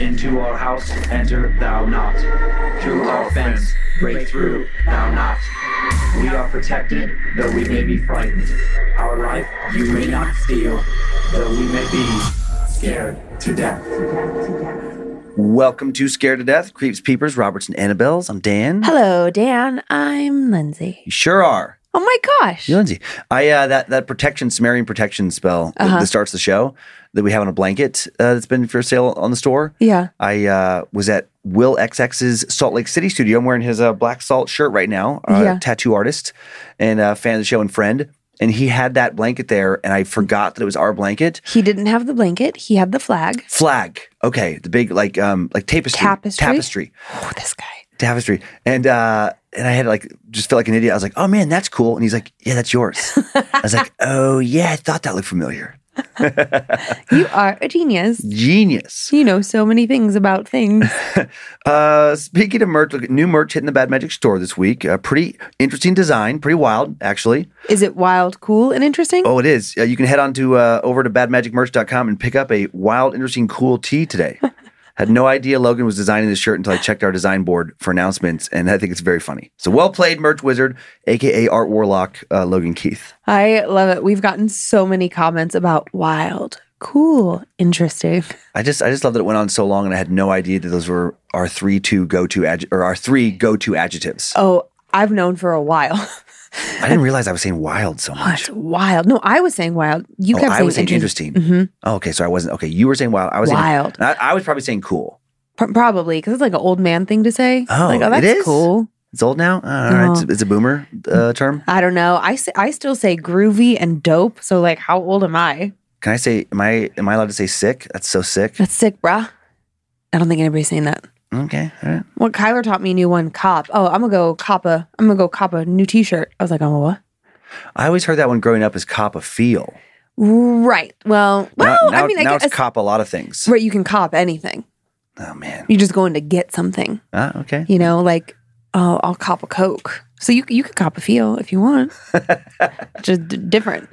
Into our house enter thou not. Through our fence break through thou not. We are protected, though we may be frightened. Our life you may not steal, though we may be scared to death. Welcome to Scared to Death, Creeps, Peepers, Roberts, and Annabelles. I'm Dan. Hello, Dan. I'm Lindsay. You sure are. Oh my gosh. You're Lindsay. I uh, that that protection Sumerian protection spell Uh-huh. that starts the show that we have on a blanket uh, that's been for sale on the store. Yeah. I uh, was at Will XX's Salt Lake City studio. I'm wearing his uh, black salt shirt right now. Uh, Yeah. Tattoo artist and uh, fan of the show and friend. And he had that blanket there, and I forgot that it was our blanket. He didn't have the blanket. He had the flag. Flag. Okay, the big like um like tapestry. Tapestry? Tapestry. Oh, this guy. tapestry and uh and i had like just felt like an idiot i was like oh man that's cool and he's like yeah that's yours i was like oh yeah i thought that looked familiar You are a genius. genius You know so many things about things. uh speaking of merch look at new merch hitting the bad magic store this week A pretty interesting design pretty wild actually Is it wild, cool, and interesting? oh it is uh, you can head on to uh over to badmagicmerch.com and pick up a wild interesting cool tee today had no idea Logan was designing this shirt until I checked our design board for announcements, and I think it's very funny. So well played, merch wizard, aka Art Warlock, uh, Logan Keith. I love it. We've gotten so many comments about wild, cool, interesting. I just I just love that it went on so long, and I had no idea that those were our three two go to adj- or our three go to adjectives. Oh, I've known for a while. I didn't realize I was saying wild so much. it's wild. No, I was saying wild. You oh, kept I saying was saying interesting. interesting. Oh, okay, so I wasn't. Okay, you were saying wild. I was saying- Wild. I, I was probably saying cool. P- probably because it's like an old man thing to say. Oh, like, oh, that's is? cool. It's old now. Uh, all right, No. it's, it's a boomer uh, term. I don't know. I say, I still say groovy and dope. So like, how old am I? Can I say? Am I am I allowed to say sick? That's so sick. That's sick, bruh. I don't think anybody's saying that. Okay, all right. Well, Kyler taught me a new one. Cop. Oh, I'm gonna go cop a. I'm gonna go cop a new T-shirt. I was like, oh, what? I always heard that one growing up as cop a feel. Right. Well, well. now, now, I mean, I now guess it's cop a lot of things. right. You can cop anything. Oh man. You're just going to get something. Ah, okay. You know, like oh, I'll cop a coke. So you you could cop a feel if you want. just d- different.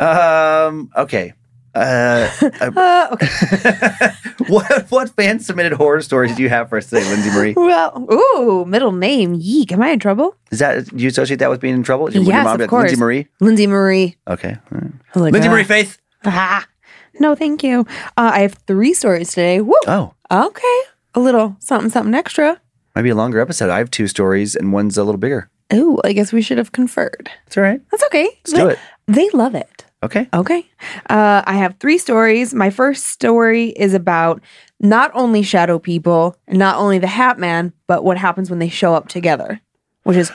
Um. Okay. Uh, Uh, okay. what what fan submitted horror stories do you have for us today, Lindsay Marie? Well, ooh, middle name. Yeek. Am I in trouble? Is that do you associate that with being in trouble? Would your Yes, mom of like, course. Lindsay Marie. Lindsay Marie. Okay. all right. I like, Lindsay ah, Marie Faith. ah. No, thank you. Uh, I have three stories today. Woo. Oh, Okay. A little something, something extra. might be a longer episode. I have two stories, and one's a little bigger. Ooh, I guess we should have conferred. That's all right. That's okay. Let's do it. They love it. Okay. Okay. Uh, I have three stories. My first story is about not only shadow people, not only the Hat Man, but what happens when they show up together, which is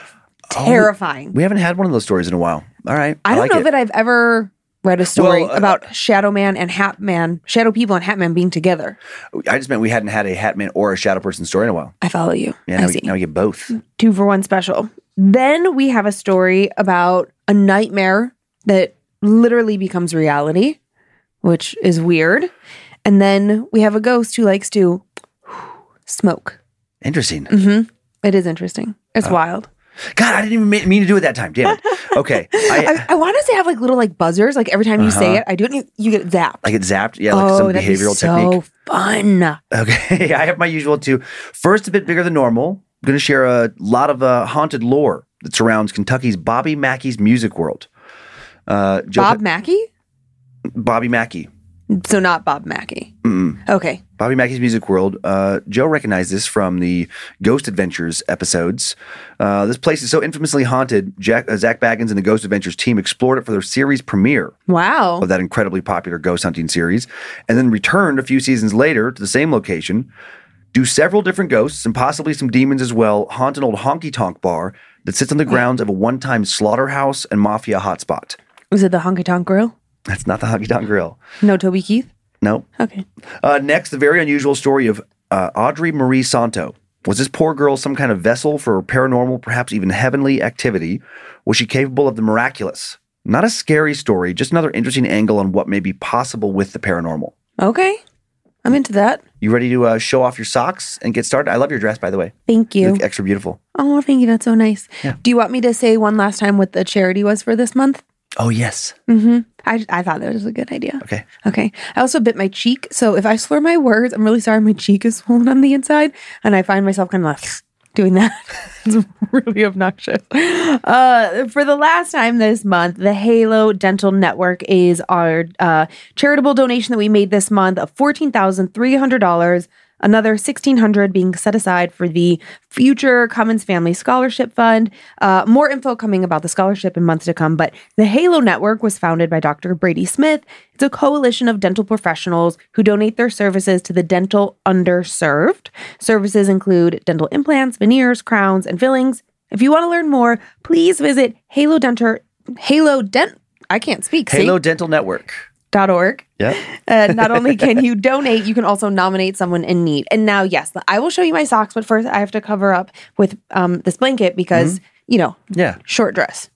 terrifying. We haven't had one of those stories in a while. All right. I don't like know it. that I've ever read a story Well, uh, about Shadow Man and Hat Man, Shadow People and Hat Man being together. I just meant we hadn't had a Hat Man or a Shadow Person story in a while. I follow you. Yeah. I Now, see. we, now we get both. two for one special. Then we have a story about a nightmare that literally becomes reality, which is weird. And then we have a ghost who likes to smoke. Interesting. hmm It is interesting. It's wild. God, I didn't even mean to do it that time. Damn it. Okay. I, I, I want to say have like little like buzzers. Like every time you say Uh-huh. it, I do it. and You, you get zapped. I get zapped. Yeah, like oh, some behavioral so technique. fun. Okay, I have my usual two. First, a bit bigger than normal. I'm going to share a lot of uh, haunted lore that surrounds Kentucky's Bobby Mackey's music world. Uh, Joe- Bob Mackey. Bobby Mackey. So not Bob Mackey. Mm-mm. Okay. Bobby Mackey's Music World. Uh, Joe recognized this from the Ghost Adventures episodes. Uh, this place is so infamously haunted. Jack, uh, Zak Bagans and the Ghost Adventures team explored it for their series premiere Wow. of that incredibly popular ghost hunting series, and then returned a few seasons later to the same location, do several different ghosts and possibly some demons as well, haunt an old honky tonk bar that sits on the grounds of a one time slaughterhouse and mafia hotspot. Was it the Honky Tonk Grill? That's not the honky tonk grill. No, Toby Keith. No. Okay. Uh, next, the very unusual story of uh, Audrey Marie Santo. Was this poor girl some kind of vessel for paranormal, perhaps even heavenly activity? Was she capable of the miraculous? Not a scary story, just another interesting angle on what may be possible with the paranormal. Okay. I'm into that. You ready to uh, show off your socks and get started? I love your dress, by the way. Thank You you. look extra beautiful. Oh, thank you. That's so nice. Yeah. Do you want me to say one last time what the charity was for this month? Oh, yes. Mm-hmm. I, I thought that was a good idea. Okay. Okay. I also bit my cheek. So if I slur my words, I'm really sorry. My cheek is swollen on the inside. And I find myself kind of like doing that. it's really obnoxious. Uh, for the last time this month, the Halo Dental Network is our uh, charitable donation that we made this month of $14,300. Another 1600 being set aside for the future Cummins Family Scholarship Fund. Uh, more info coming about the scholarship in months to come. But the Halo Network was founded by Dr. Brady Smith. It's a coalition of dental professionals who donate their services to the dental underserved. Services include dental implants, veneers, crowns, and fillings. If you want to learn more, please visit Halo Dental. Halo Dent. I can't speak. see? Halo Dental Network. Dot org. Yeah. Uh, not only can you donate, you can also nominate someone in need. And now, yes, I will show you my socks, but first I have to cover up with um, this blanket because, you know, Yeah. short dress.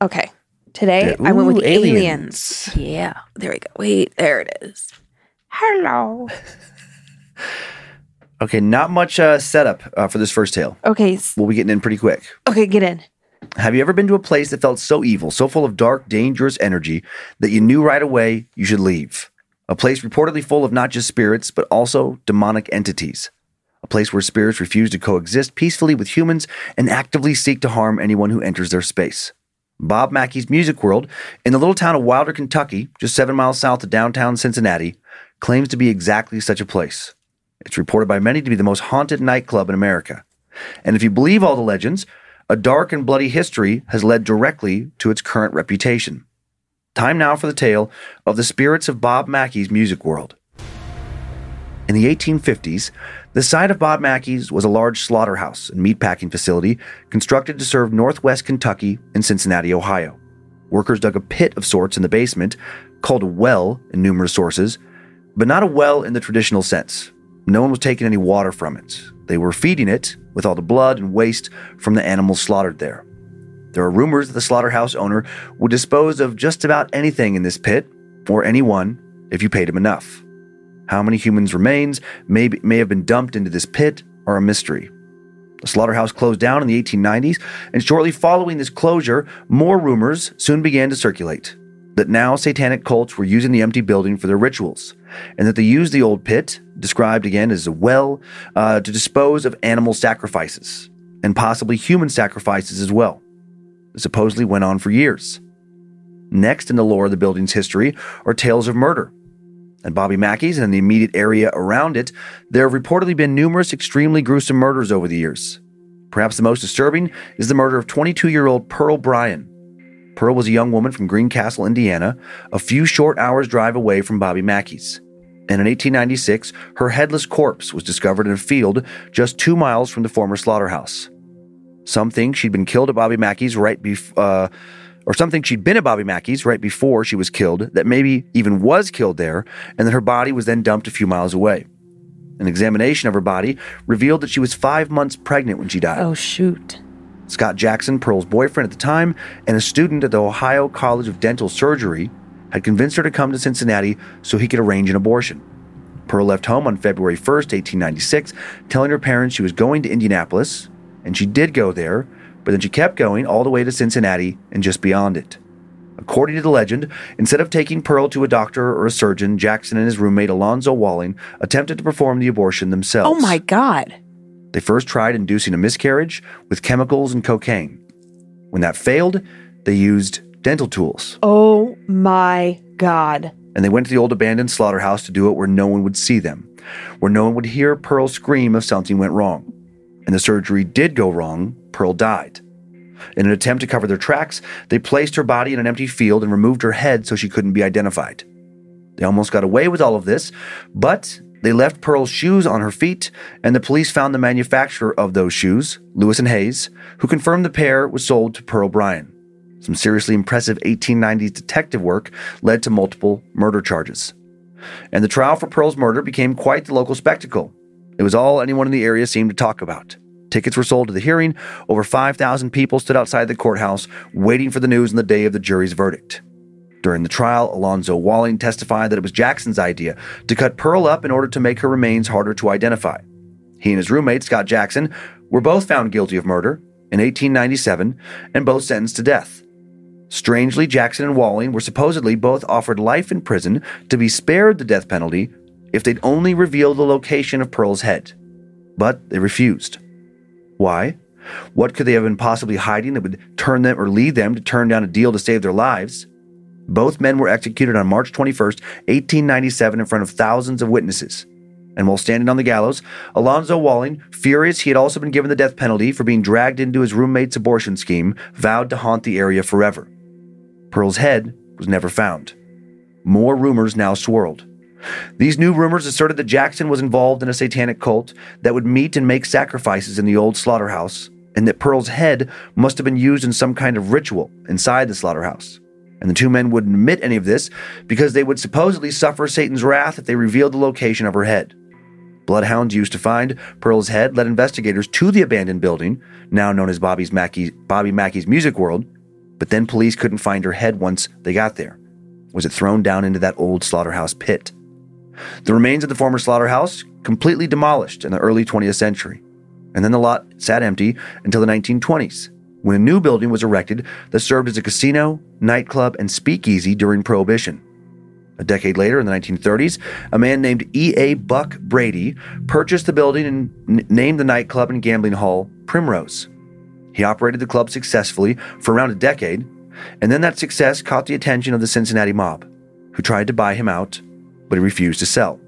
Okay. Today Yeah. I went with aliens. aliens. Yeah. There we go. Wait, there it is. Hello. Okay, not much uh, setup uh, for this first tale. Okay. We'll be getting in pretty quick. Okay, get in. Have you ever been to a place that felt so evil, so full of dark, dangerous energy that you knew right away you should leave? A place reportedly full of not just spirits, but also demonic entities. A place where spirits refuse to coexist peacefully with humans and actively seek to harm anyone who enters their space. Bob Mackey's Music World, in the little town of Wilder, Kentucky, just seven miles south of downtown Cincinnati, claims to be exactly such a place. It's reported by many to be the most haunted nightclub in America. And if you believe all the legends, a dark and bloody history has led directly to its current reputation. Time now for the tale of the spirits of Bob Mackey's Music World. In the 1850s, the site of Bob Mackey's was a large slaughterhouse and meatpacking facility constructed to serve northwest Kentucky and Cincinnati, Ohio. Workers dug a pit of sorts in the basement, called a well in numerous sources, but not a well in the traditional sense. No one was taking any water from it. They were feeding it with all the blood and waste from the animals slaughtered there. There are rumors that the slaughterhouse owner would dispose of just about anything in this pit, or anyone, if you paid him enough. How many humans' remains may, be, may have been dumped into this pit are a mystery. The slaughterhouse closed down in the 1890s, and shortly following this closure, more rumors soon began to circulate that now satanic cults were using the empty building for their rituals, and that they used the old pit, described again as a well, uh, to dispose of animal sacrifices, and possibly human sacrifices as well. This supposedly went on for years. Next in the lore of the building's history are tales of murder. At Bobby Mackey's and the immediate area around it, there have reportedly been numerous extremely gruesome murders over the years. Perhaps the most disturbing is the murder of 22 year old Pearl Bryan. Pearl was a young woman from Greencastle, Indiana, a few short hours' drive away from Bobby Mackey's. And in 1896, her headless corpse was discovered in a field just two miles from the former slaughterhouse. Some think she'd been killed at Bobby Mackey's right before. Uh, or something she'd been at Bobby Mackey's right before she was killed, that maybe even was killed there, and that her body was then dumped a few miles away. An examination of her body revealed that she was five months pregnant when she died. Oh, shoot. Scott Jackson, Pearl's boyfriend at the time, and a student at the Ohio College of Dental Surgery, had convinced her to come to Cincinnati so he could arrange an abortion. Pearl left home on February 1st, 1896, telling her parents she was going to Indianapolis, and she did go there, but then she kept going all the way to Cincinnati and just beyond it. According to the legend, instead of taking Pearl to a doctor or a surgeon, Jackson and his roommate Alonzo Walling attempted to perform the abortion themselves. Oh, my God. They first tried inducing a miscarriage with chemicals and cocaine. When that failed, they used dental tools. Oh, my God. And they went to the old abandoned slaughterhouse to do it where no one would see them, where no one would hear Pearl scream if something went wrong. And the surgery did go wrong, Pearl died. In an attempt to cover their tracks, they placed her body in an empty field and removed her head so she couldn't be identified. They almost got away with all of this, but they left Pearl's shoes on her feet, and the police found the manufacturer of those shoes, Lewis and Hayes, who confirmed the pair was sold to Pearl Bryan. Some seriously impressive 1890s detective work led to multiple murder charges. And the trial for Pearl's murder became quite the local spectacle. It was all anyone in the area seemed to talk about. Tickets were sold to the hearing. Over 5,000 people stood outside the courthouse waiting for the news on the day of the jury's verdict. During the trial, Alonzo Walling testified that it was Jackson's idea to cut Pearl up in order to make her remains harder to identify. He and his roommate, Scott Jackson, were both found guilty of murder in 1897 and both sentenced to death. Strangely, Jackson and Walling were supposedly both offered life in prison to be spared the death penalty if they'd only reveal the location of Pearl's head. But they refused. Why? What could they have been possibly hiding that would turn them or lead them to turn down a deal to save their lives? Both men were executed on March 21st, 1897, in front of thousands of witnesses. And while standing on the gallows, Alonzo Walling, furious he had also been given the death penalty for being dragged into his roommate's abortion scheme, vowed to haunt the area forever. Pearl's head was never found. More rumors now swirled. These new rumors asserted that Jackson was involved in a satanic cult that would meet and make sacrifices in the old slaughterhouse, and that Pearl's head must have been used in some kind of ritual inside the slaughterhouse. And the two men wouldn't admit any of this because they would supposedly suffer Satan's wrath if they revealed the location of her head. Bloodhounds used to find Pearl's head led investigators to the abandoned building, now known as Bobby's Mackey, Bobby Mackey's Music World, but then police couldn't find her head once they got there. Was it thrown down into that old slaughterhouse pit? The remains of the former slaughterhouse completely demolished in the early 20th century, and then the lot sat empty until the 1920s, when a new building was erected that served as a casino, nightclub, and speakeasy during Prohibition. A decade later, in the 1930s, a man named E.A. Buck Brady purchased the building and n- named the nightclub and gambling hall Primrose. He operated the club successfully for around a decade, and then that success caught the attention of the Cincinnati mob, who tried to buy him out but he refused to sell.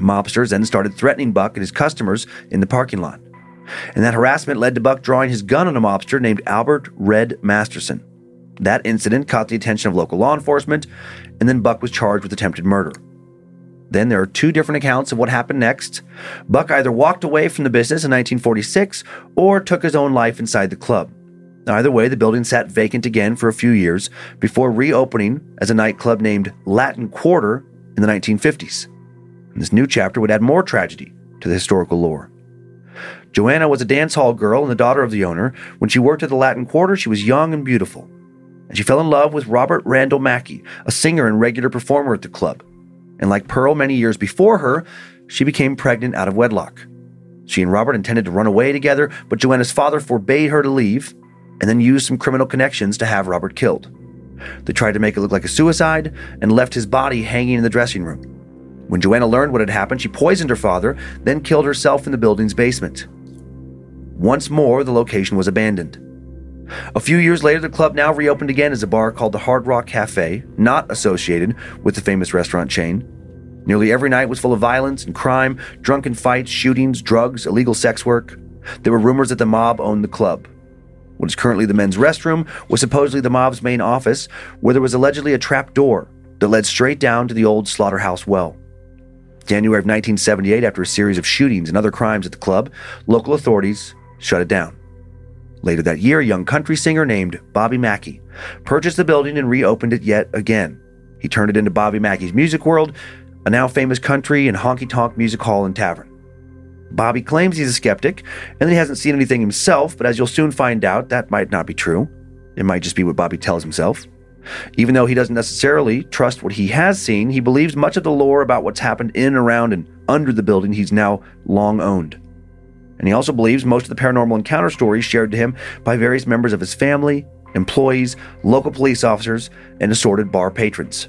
Mobsters then started threatening Buck and his customers in the parking lot. And that harassment led to Buck drawing his gun on a mobster named Albert Red Masterson. That incident caught the attention of local law enforcement, and then Buck was charged with attempted murder. Then there are two different accounts of what happened next. Buck either walked away from the business in 1946 or took his own life inside the club. Either way, the building sat vacant again for a few years before reopening as a nightclub named Latin Quarter in the 1950s. And this new chapter would add more tragedy to the historical lore. Joanna was a dance hall girl and the daughter of the owner. When she worked at the Latin Quarter, she was young and beautiful. And she fell in love with Robert Randall Mackey, a singer and regular performer at the club. And like Pearl many years before her, she became pregnant out of wedlock. She and Robert intended to run away together, but Joanna's father forbade her to leave and then used some criminal connections to have Robert killed. They tried to make it look like a suicide and left his body hanging in the dressing room. When Joanna learned what had happened, she poisoned her father, then killed herself in the building's basement. Once more, the location was abandoned. A few years later, the club now reopened again as a bar called the Hard Rock Cafe, not associated with the famous restaurant chain. Nearly every night was full of violence and crime, drunken fights, shootings, drugs, illegal sex work. There were rumors that the mob owned the club. What is currently the men's restroom was supposedly the mob's main office, where there was allegedly a trap door that led straight down to the old slaughterhouse well. January of 1978, after a series of shootings and other crimes at the club, local authorities shut it down. Later that year, a young country singer named Bobby Mackey purchased the building and reopened it yet again. He turned it into Bobby Mackey's Music World, a now famous country and honky tonk music hall and tavern. Bobby claims he's a skeptic and that he hasn't seen anything himself, but as you'll soon find out, that might not be true. It might just be what Bobby tells himself. Even though he doesn't necessarily trust what he has seen, he believes much of the lore about what's happened in, around, and under the building he's now long owned. And he also believes most of the paranormal encounter stories shared to him by various members of his family, employees, local police officers, and assorted bar patrons.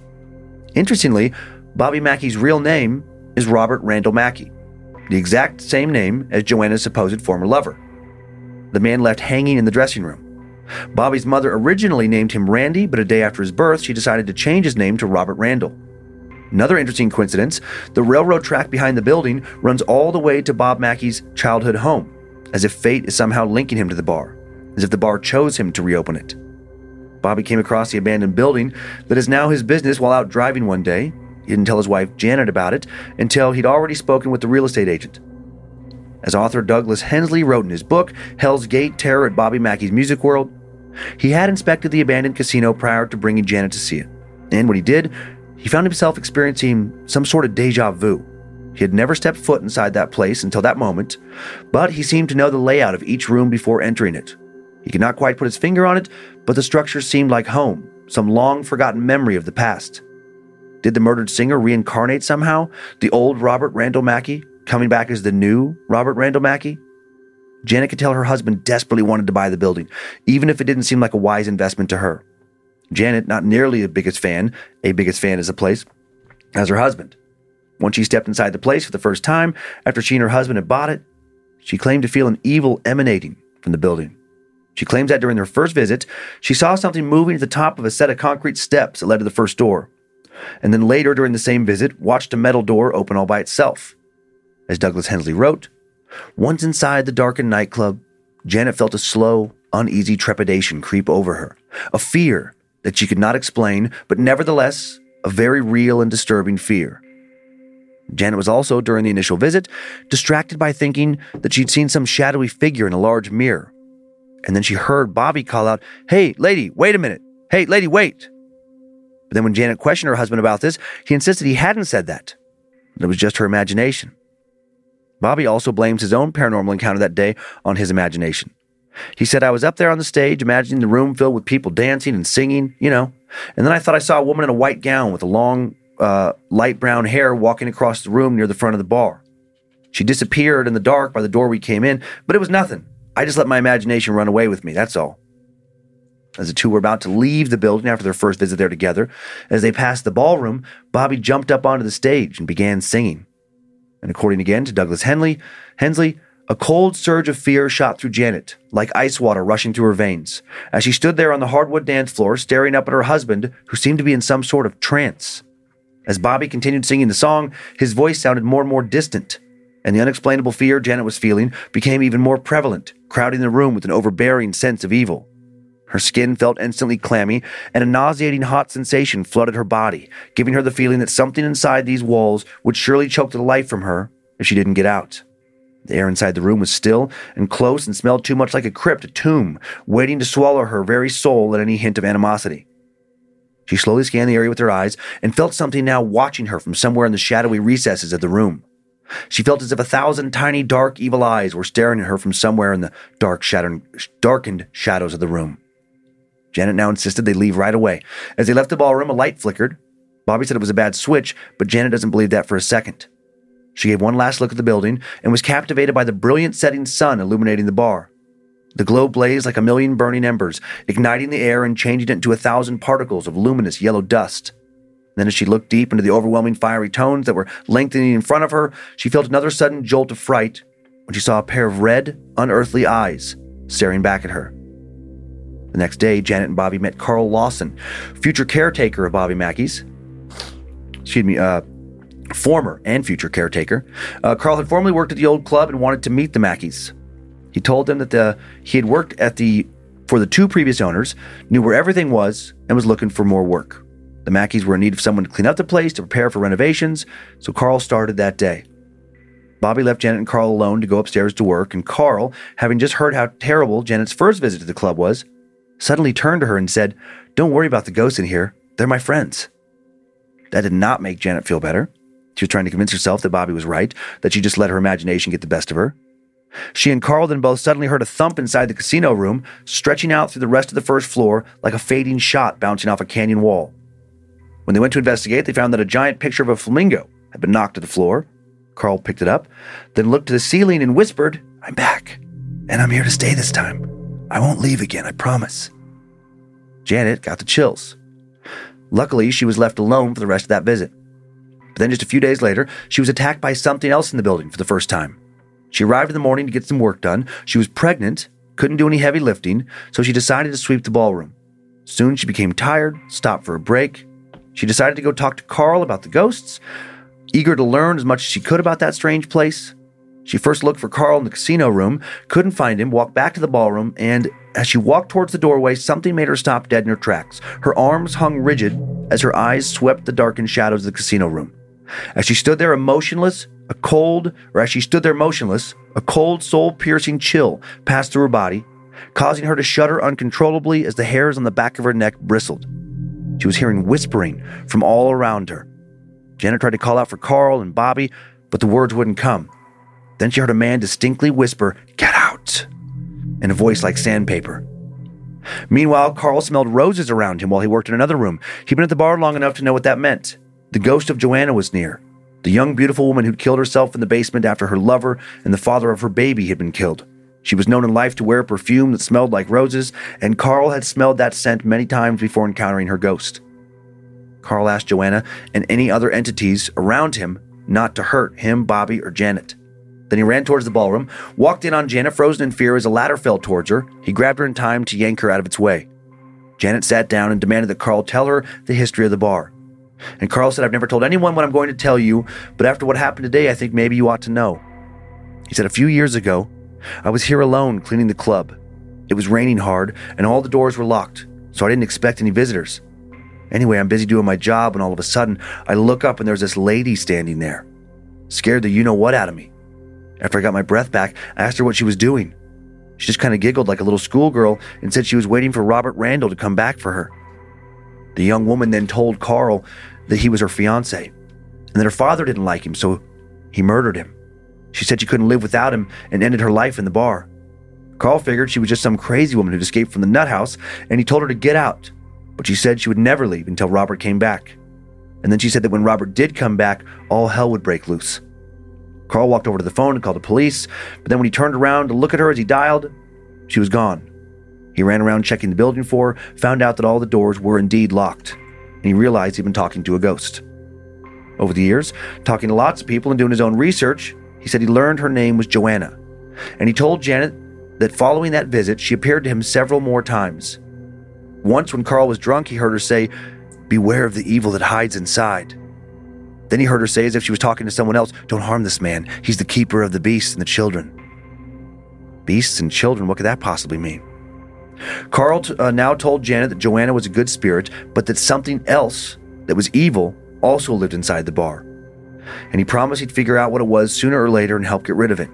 Interestingly, Bobby Mackey's real name is Robert Randall Mackey the exact same name as Joanna's supposed former lover. The man left hanging in the dressing room. Bobby's mother originally named him Randy, but a day after his birth, she decided to change his name to Robert Randall. Another interesting coincidence the railroad track behind the building runs all the way to Bob Mackey's childhood home, as if fate is somehow linking him to the bar, as if the bar chose him to reopen it. Bobby came across the abandoned building that is now his business while out driving one day he didn't tell his wife Janet about it until he'd already spoken with the real estate agent. As author Douglas Hensley wrote in his book, Hell's Gate Terror at Bobby Mackey's Music World, he had inspected the abandoned casino prior to bringing Janet to see it. And when he did, he found himself experiencing some sort of deja vu. He had never stepped foot inside that place until that moment, but he seemed to know the layout of each room before entering it. He could not quite put his finger on it, but the structure seemed like home, some long forgotten memory of the past. Did the murdered singer reincarnate somehow? The old Robert Randall Mackey, coming back as the new Robert Randall Mackey? Janet could tell her husband desperately wanted to buy the building, even if it didn't seem like a wise investment to her. Janet, not nearly the biggest fan, a biggest fan as a place, as her husband. Once she stepped inside the place for the first time, after she and her husband had bought it, she claimed to feel an evil emanating from the building. She claims that during their first visit, she saw something moving at the top of a set of concrete steps that led to the first door. And then later during the same visit, watched a metal door open all by itself. As Douglas Hensley wrote, once inside the darkened nightclub, Janet felt a slow, uneasy trepidation creep over her, a fear that she could not explain, but nevertheless, a very real and disturbing fear. Janet was also, during the initial visit, distracted by thinking that she'd seen some shadowy figure in a large mirror. And then she heard Bobby call out, Hey, lady, wait a minute. Hey, lady, wait. But then when Janet questioned her husband about this, he insisted he hadn't said that. It was just her imagination. Bobby also blames his own paranormal encounter that day on his imagination. He said, I was up there on the stage, imagining the room filled with people dancing and singing, you know, and then I thought I saw a woman in a white gown with a long, uh, light brown hair walking across the room near the front of the bar. She disappeared in the dark by the door we came in, but it was nothing. I just let my imagination run away with me, that's all. As the two were about to leave the building after their first visit there together, as they passed the ballroom, Bobby jumped up onto the stage and began singing. And according again to Douglas Henley, Hensley, a cold surge of fear shot through Janet, like ice water rushing through her veins, as she stood there on the hardwood dance floor, staring up at her husband, who seemed to be in some sort of trance. As Bobby continued singing the song, his voice sounded more and more distant, and the unexplainable fear Janet was feeling became even more prevalent, crowding the room with an overbearing sense of evil. Her skin felt instantly clammy, and a nauseating hot sensation flooded her body, giving her the feeling that something inside these walls would surely choke the life from her if she didn't get out. The air inside the room was still and close and smelled too much like a crypt, a tomb, waiting to swallow her very soul at any hint of animosity. She slowly scanned the area with her eyes and felt something now watching her from somewhere in the shadowy recesses of the room. She felt as if a thousand tiny, dark, evil eyes were staring at her from somewhere in the dark, darkened shadows of the room. Janet now insisted they leave right away. As they left the ballroom, a light flickered. Bobby said it was a bad switch, but Janet doesn't believe that for a second. She gave one last look at the building and was captivated by the brilliant setting sun illuminating the bar. The glow blazed like a million burning embers, igniting the air and changing it into a thousand particles of luminous yellow dust. Then, as she looked deep into the overwhelming fiery tones that were lengthening in front of her, she felt another sudden jolt of fright when she saw a pair of red, unearthly eyes staring back at her. The next day, Janet and Bobby met Carl Lawson, future caretaker of Bobby Mackey's. Excuse me, uh, former and future caretaker. Uh, Carl had formerly worked at the old club and wanted to meet the Mackeys. He told them that the, he had worked at the for the two previous owners, knew where everything was, and was looking for more work. The Mackeys were in need of someone to clean up the place to prepare for renovations, so Carl started that day. Bobby left Janet and Carl alone to go upstairs to work, and Carl, having just heard how terrible Janet's first visit to the club was, suddenly turned to her and said, Don't worry about the ghosts in here. They're my friends. That did not make Janet feel better. She was trying to convince herself that Bobby was right, that she just let her imagination get the best of her. She and Carl then both suddenly heard a thump inside the casino room, stretching out through the rest of the first floor like a fading shot bouncing off a canyon wall. When they went to investigate, they found that a giant picture of a flamingo had been knocked to the floor. Carl picked it up, then looked to the ceiling and whispered, I'm back, and I'm here to stay this time. I won't leave again, I promise. Janet got the chills. Luckily, she was left alone for the rest of that visit. But then, just a few days later, she was attacked by something else in the building for the first time. She arrived in the morning to get some work done. She was pregnant, couldn't do any heavy lifting, so she decided to sweep the ballroom. Soon she became tired, stopped for a break. She decided to go talk to Carl about the ghosts. Eager to learn as much as she could about that strange place, she first looked for Carl in the casino room, couldn't find him, walked back to the ballroom, and as she walked towards the doorway, something made her stop dead in her tracks. Her arms hung rigid as her eyes swept the darkened shadows of the casino room. As she stood there emotionless, a cold, or as she stood there motionless, a cold, soul piercing chill passed through her body, causing her to shudder uncontrollably as the hairs on the back of her neck bristled. She was hearing whispering from all around her. Janet tried to call out for Carl and Bobby, but the words wouldn't come. Then she heard a man distinctly whisper, Get out! in a voice like sandpaper. Meanwhile, Carl smelled roses around him while he worked in another room. He'd been at the bar long enough to know what that meant. The ghost of Joanna was near, the young, beautiful woman who'd killed herself in the basement after her lover and the father of her baby had been killed. She was known in life to wear a perfume that smelled like roses, and Carl had smelled that scent many times before encountering her ghost. Carl asked Joanna and any other entities around him not to hurt him, Bobby, or Janet. Then he ran towards the ballroom, walked in on Janet, frozen in fear as a ladder fell towards her. He grabbed her in time to yank her out of its way. Janet sat down and demanded that Carl tell her the history of the bar. And Carl said, I've never told anyone what I'm going to tell you, but after what happened today, I think maybe you ought to know. He said, A few years ago, I was here alone cleaning the club. It was raining hard, and all the doors were locked, so I didn't expect any visitors. Anyway, I'm busy doing my job, and all of a sudden, I look up and there's this lady standing there. Scared the you know what out of me. After I got my breath back, I asked her what she was doing. She just kind of giggled like a little schoolgirl and said she was waiting for Robert Randall to come back for her. The young woman then told Carl that he was her fiance and that her father didn't like him, so he murdered him. She said she couldn't live without him and ended her life in the bar. Carl figured she was just some crazy woman who'd escaped from the nut house, and he told her to get out, but she said she would never leave until Robert came back. And then she said that when Robert did come back, all hell would break loose. Carl walked over to the phone and called the police, but then when he turned around to look at her as he dialed, she was gone. He ran around checking the building for found out that all the doors were indeed locked, and he realized he'd been talking to a ghost. Over the years, talking to lots of people and doing his own research, he said he learned her name was Joanna, and he told Janet that following that visit, she appeared to him several more times. Once, when Carl was drunk, he heard her say, Beware of the evil that hides inside. Then he heard her say, as if she was talking to someone else, Don't harm this man. He's the keeper of the beasts and the children. Beasts and children, what could that possibly mean? Carl t- uh, now told Janet that Joanna was a good spirit, but that something else that was evil also lived inside the bar. And he promised he'd figure out what it was sooner or later and help get rid of it.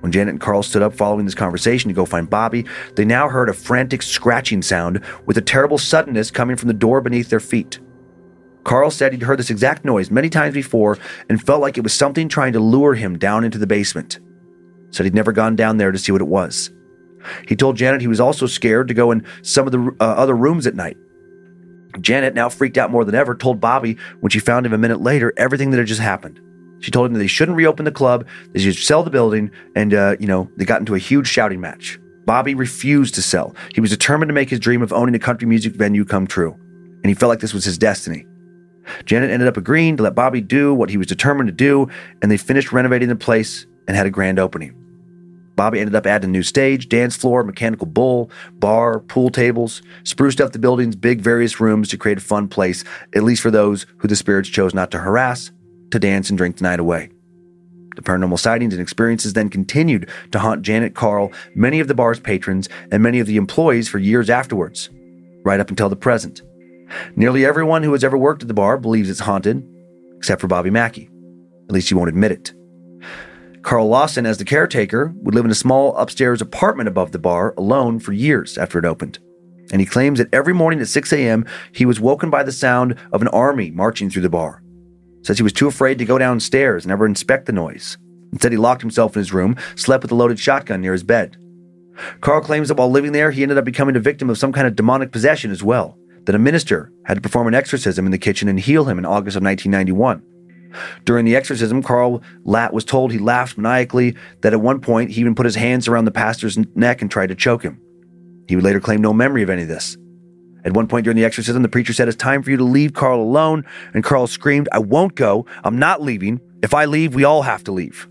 When Janet and Carl stood up following this conversation to go find Bobby, they now heard a frantic scratching sound with a terrible suddenness coming from the door beneath their feet. Carl said he'd heard this exact noise many times before and felt like it was something trying to lure him down into the basement. Said he'd never gone down there to see what it was. He told Janet he was also scared to go in some of the uh, other rooms at night. Janet, now freaked out more than ever, told Bobby when she found him a minute later everything that had just happened. She told him that they shouldn't reopen the club, they should sell the building, and, uh, you know, they got into a huge shouting match. Bobby refused to sell. He was determined to make his dream of owning a country music venue come true, and he felt like this was his destiny. Janet ended up agreeing to let Bobby do what he was determined to do, and they finished renovating the place and had a grand opening. Bobby ended up adding a new stage, dance floor, mechanical bull, bar, pool tables, spruced up the building's big various rooms to create a fun place, at least for those who the spirits chose not to harass, to dance and drink the night away. The paranormal sightings and experiences then continued to haunt Janet Carl, many of the bar's patrons, and many of the employees for years afterwards, right up until the present. Nearly everyone who has ever worked at the bar believes it's haunted, except for Bobby Mackey. At least he won't admit it. Carl Lawson, as the caretaker, would live in a small upstairs apartment above the bar alone for years after it opened. And he claims that every morning at 6 a.m., he was woken by the sound of an army marching through the bar. Says he was too afraid to go downstairs and ever inspect the noise. Instead, he locked himself in his room, slept with a loaded shotgun near his bed. Carl claims that while living there, he ended up becoming a victim of some kind of demonic possession as well that a minister had to perform an exorcism in the kitchen and heal him in August of 1991. During the exorcism, Carl Latt was told he laughed maniacally, that at one point he even put his hands around the pastor's neck and tried to choke him. He would later claim no memory of any of this. At one point during the exorcism, the preacher said, It's time for you to leave Carl alone. And Carl screamed, I won't go. I'm not leaving. If I leave, we all have to leave.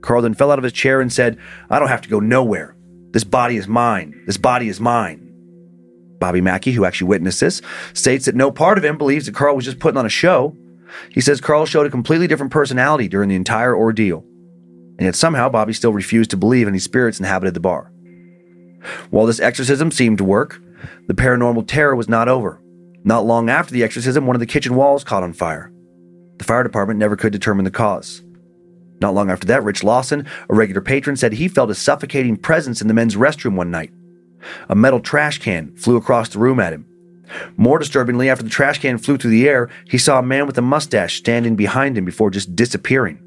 Carl then fell out of his chair and said, I don't have to go nowhere. This body is mine. This body is mine. Bobby Mackey, who actually witnessed this, states that no part of him believes that Carl was just putting on a show. He says Carl showed a completely different personality during the entire ordeal. And yet somehow Bobby still refused to believe any spirits inhabited the bar. While this exorcism seemed to work, the paranormal terror was not over. Not long after the exorcism, one of the kitchen walls caught on fire. The fire department never could determine the cause. Not long after that, Rich Lawson, a regular patron, said he felt a suffocating presence in the men's restroom one night. A metal trash can flew across the room at him. More disturbingly, after the trash can flew through the air, he saw a man with a mustache standing behind him before just disappearing.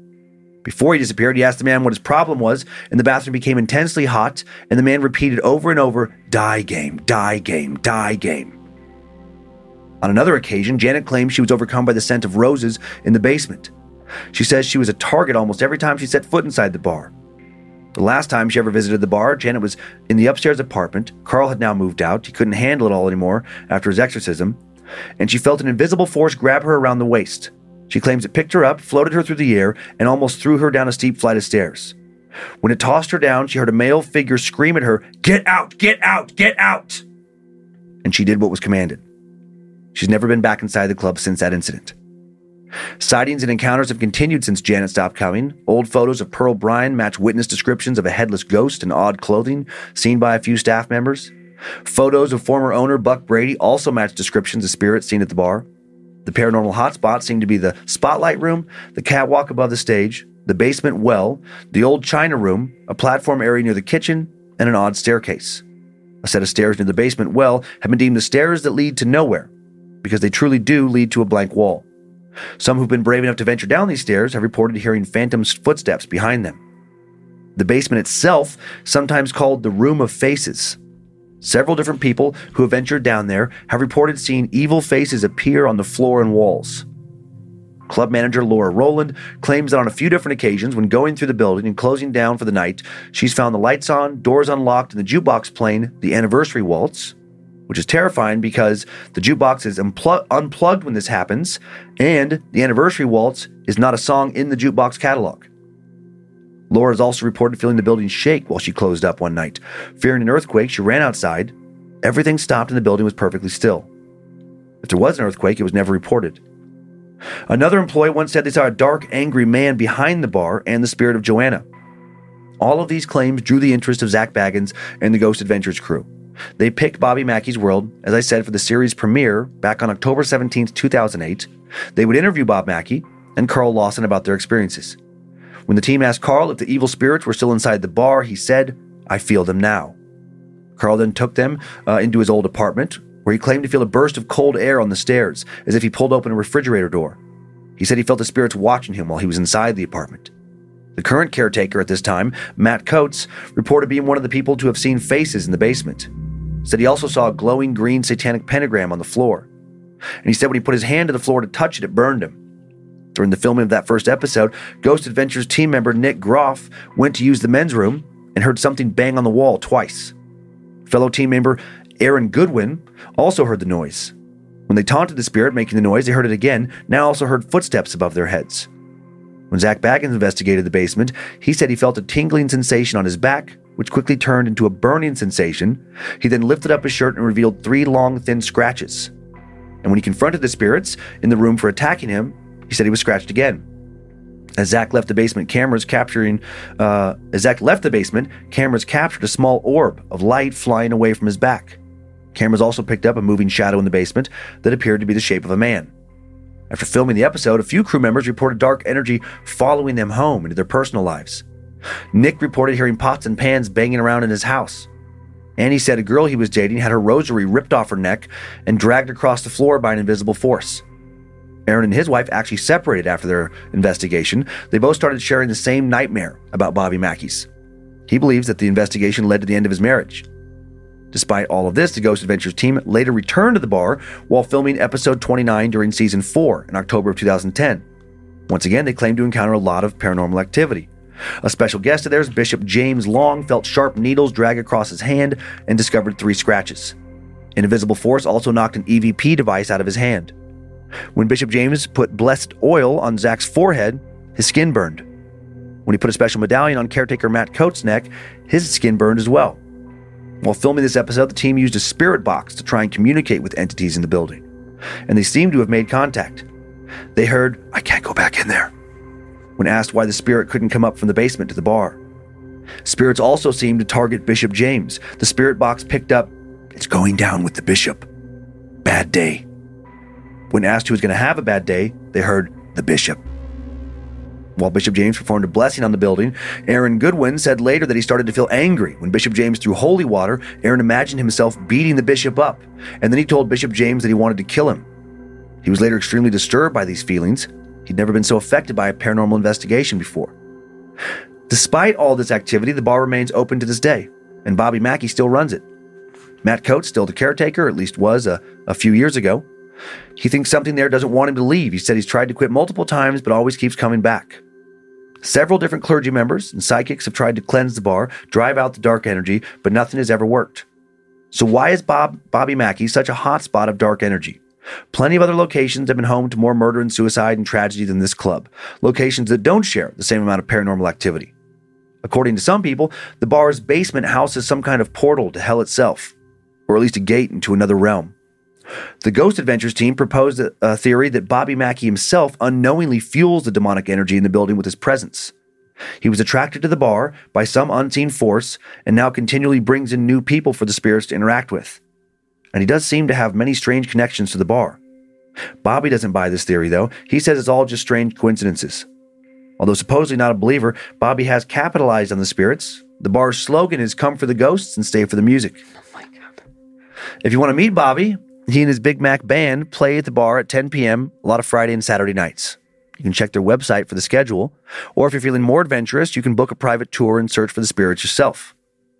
Before he disappeared, he asked the man what his problem was, and the bathroom became intensely hot, and the man repeated over and over, Die game, die game, die game. On another occasion, Janet claimed she was overcome by the scent of roses in the basement. She says she was a target almost every time she set foot inside the bar. The last time she ever visited the bar, Janet was in the upstairs apartment. Carl had now moved out. He couldn't handle it all anymore after his exorcism, and she felt an invisible force grab her around the waist. She claims it picked her up, floated her through the air, and almost threw her down a steep flight of stairs. When it tossed her down, she heard a male figure scream at her, Get out! Get out! Get out! And she did what was commanded. She's never been back inside the club since that incident. Sightings and encounters have continued since Janet stopped coming. Old photos of Pearl Bryan match witness descriptions of a headless ghost in odd clothing seen by a few staff members. Photos of former owner Buck Brady also match descriptions of spirits seen at the bar. The paranormal hotspots seem to be the spotlight room, the catwalk above the stage, the basement well, the old china room, a platform area near the kitchen, and an odd staircase. A set of stairs near the basement well have been deemed the stairs that lead to nowhere, because they truly do lead to a blank wall. Some who've been brave enough to venture down these stairs have reported hearing phantom footsteps behind them. The basement itself, sometimes called the Room of Faces, Several different people who have ventured down there have reported seeing evil faces appear on the floor and walls. Club manager Laura Rowland claims that on a few different occasions, when going through the building and closing down for the night, she's found the lights on, doors unlocked, and the jukebox playing the anniversary waltz, which is terrifying because the jukebox is unpl- unplugged when this happens, and the anniversary waltz is not a song in the jukebox catalog. Laura has also reported feeling the building shake while she closed up one night. Fearing an earthquake, she ran outside. Everything stopped and the building was perfectly still. If there was an earthquake, it was never reported. Another employee once said they saw a dark, angry man behind the bar and the spirit of Joanna. All of these claims drew the interest of Zak Bagans and the Ghost Adventures crew. They picked Bobby Mackey's World, as I said, for the series premiere back on October 17, 2008. They would interview Bob Mackey and Carl Lawson about their experiences. When the team asked Carl if the evil spirits were still inside the bar, he said, I feel them now. Carl then took them uh, into his old apartment, where he claimed to feel a burst of cold air on the stairs, as if he pulled open a refrigerator door. He said he felt the spirits watching him while he was inside the apartment. The current caretaker at this time, Matt Coates, reported being one of the people to have seen faces in the basement. Said he also saw a glowing green satanic pentagram on the floor. And he said when he put his hand to the floor to touch it, it burned him. During the filming of that first episode, Ghost Adventures team member Nick Groff went to use the men's room and heard something bang on the wall twice. Fellow team member Aaron Goodwin also heard the noise. When they taunted the spirit making the noise, they heard it again, now also heard footsteps above their heads. When Zak Bagans investigated the basement, he said he felt a tingling sensation on his back, which quickly turned into a burning sensation. He then lifted up his shirt and revealed three long, thin scratches. And when he confronted the spirits in the room for attacking him, he said he was scratched again. As Zak left the basement, cameras capturing. Uh, as Zak left the basement, cameras captured a small orb of light flying away from his back. Cameras also picked up a moving shadow in the basement that appeared to be the shape of a man. After filming the episode, a few crew members reported dark energy following them home into their personal lives. Nick reported hearing pots and pans banging around in his house. And he said a girl he was dating had her rosary ripped off her neck and dragged across the floor by an invisible force. Aaron and his wife actually separated after their investigation. They both started sharing the same nightmare about Bobby Mackey's. He believes that the investigation led to the end of his marriage. Despite all of this, the Ghost Adventures team later returned to the bar while filming episode 29 during season 4 in October of 2010. Once again, they claimed to encounter a lot of paranormal activity. A special guest of theirs, Bishop James Long, felt sharp needles drag across his hand and discovered three scratches. An invisible force also knocked an EVP device out of his hand. When Bishop James put blessed oil on Zak's forehead, his skin burned. When he put a special medallion on caretaker Matt Coates' neck, his skin burned as well. While filming this episode, the team used a spirit box to try and communicate with entities in the building, and they seemed to have made contact. They heard, I can't go back in there, when asked why the spirit couldn't come up from the basement to the bar. Spirits also seemed to target Bishop James. The spirit box picked up, It's going down with the bishop. Bad day. When asked who was going to have a bad day, they heard the bishop. While Bishop James performed a blessing on the building, Aaron Goodwin said later that he started to feel angry. When Bishop James threw holy water, Aaron imagined himself beating the bishop up, and then he told Bishop James that he wanted to kill him. He was later extremely disturbed by these feelings. He'd never been so affected by a paranormal investigation before. Despite all this activity, the bar remains open to this day, and Bobby Mackey still runs it. Matt Coates, still the caretaker, at least was a, a few years ago. He thinks something there doesn't want him to leave. He said he's tried to quit multiple times, but always keeps coming back. Several different clergy members and psychics have tried to cleanse the bar, drive out the dark energy, but nothing has ever worked. So why is Bob Bobby Mackey such a hotspot of dark energy? Plenty of other locations have been home to more murder and suicide and tragedy than this club, locations that don't share the same amount of paranormal activity. According to some people, the bar's basement houses some kind of portal to hell itself, or at least a gate into another realm. The Ghost Adventures team proposed a, theory that Bobby Mackey himself unknowingly fuels the demonic energy in the building with his presence. He was attracted to the bar by some unseen force and now continually brings in new people for the spirits to interact with. And he does seem to have many strange connections to the bar. Bobby doesn't buy this theory, though. He says it's all just strange coincidences. Although supposedly not a believer, Bobby has capitalized on the spirits. The bar's slogan is come for the ghosts and stay for the music. Oh my God. If you want to meet Bobby, he and his Big Mac band play at the bar at 10 p.m. a lot of Friday and Saturday nights. You can check their website for the schedule, or if you're feeling more adventurous, you can book a private tour and search for the spirits yourself.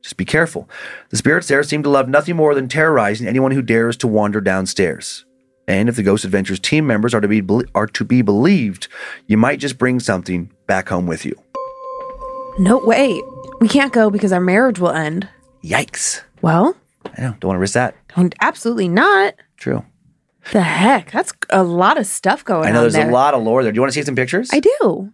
Just be careful. The spirits there seem to love nothing more than terrorizing anyone who dares to wander downstairs. And if the Ghost Adventures team members are to be are to be believed, you might just bring something back home with you. No, wait. We can't go because our marriage will end. Yikes! Well, I know, don't want to risk that. don't- absolutely not. True. The heck? That's a lot of stuff going on. I know there's there. a lot of lore there. Do you want to see some pictures? I do.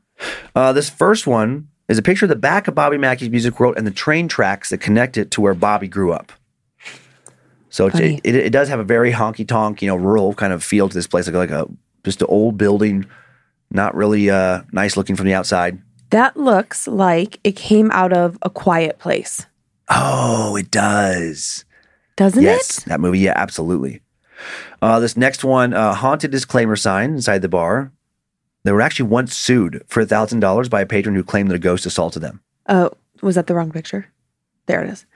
Uh, this first one is a picture of the back of Bobby Mackey's music world and the train tracks that connect it to where Bobby grew up. So it's, it, it, it does have a very honky tonk, you know, rural kind of feel to this place, like like a just an old building, not really uh, nice looking from the outside. That looks like it came out of a quiet place, Oh, it does. doesn't yes, it? that movie. Yeah, absolutely. Uh, this next one, uh, haunted disclaimer sign inside the bar. They were actually once sued for thousand dollars by a patron who claimed that a ghost assaulted them. Oh, was that the wrong picture? There it is.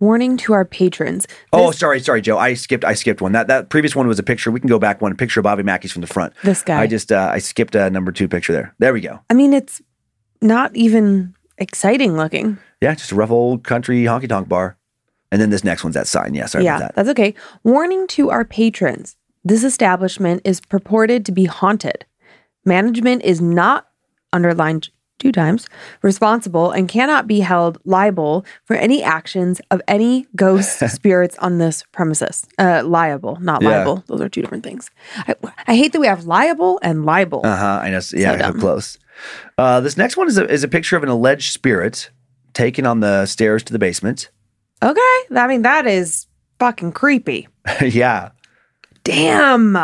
Warning to our patrons. Oh, sorry, sorry, Joe. I skipped. I skipped one. That that previous one was a picture. We can go back one. A picture of Bobby Mackey's from the front. This guy. I just uh, I skipped a number two picture there. There we go. I mean, it's not even exciting looking. Yeah, just a rough old country honky tonk bar. And then this next one's that sign. Yeah, sorry yeah, about that. that's okay. Warning to our patrons. This establishment is purported to be haunted. Management is not underlined two times responsible and cannot be held liable for any actions of any ghost spirits on this premises. Uh, liable, not Yeah. liable. Those are two different things. I, I hate that we have liable and liable. Uh huh. I know. Yeah, So close. Uh, this next one is a, is a picture of an alleged spirit taken on the stairs to the basement. okay, I mean that is fucking creepy. yeah. Damn.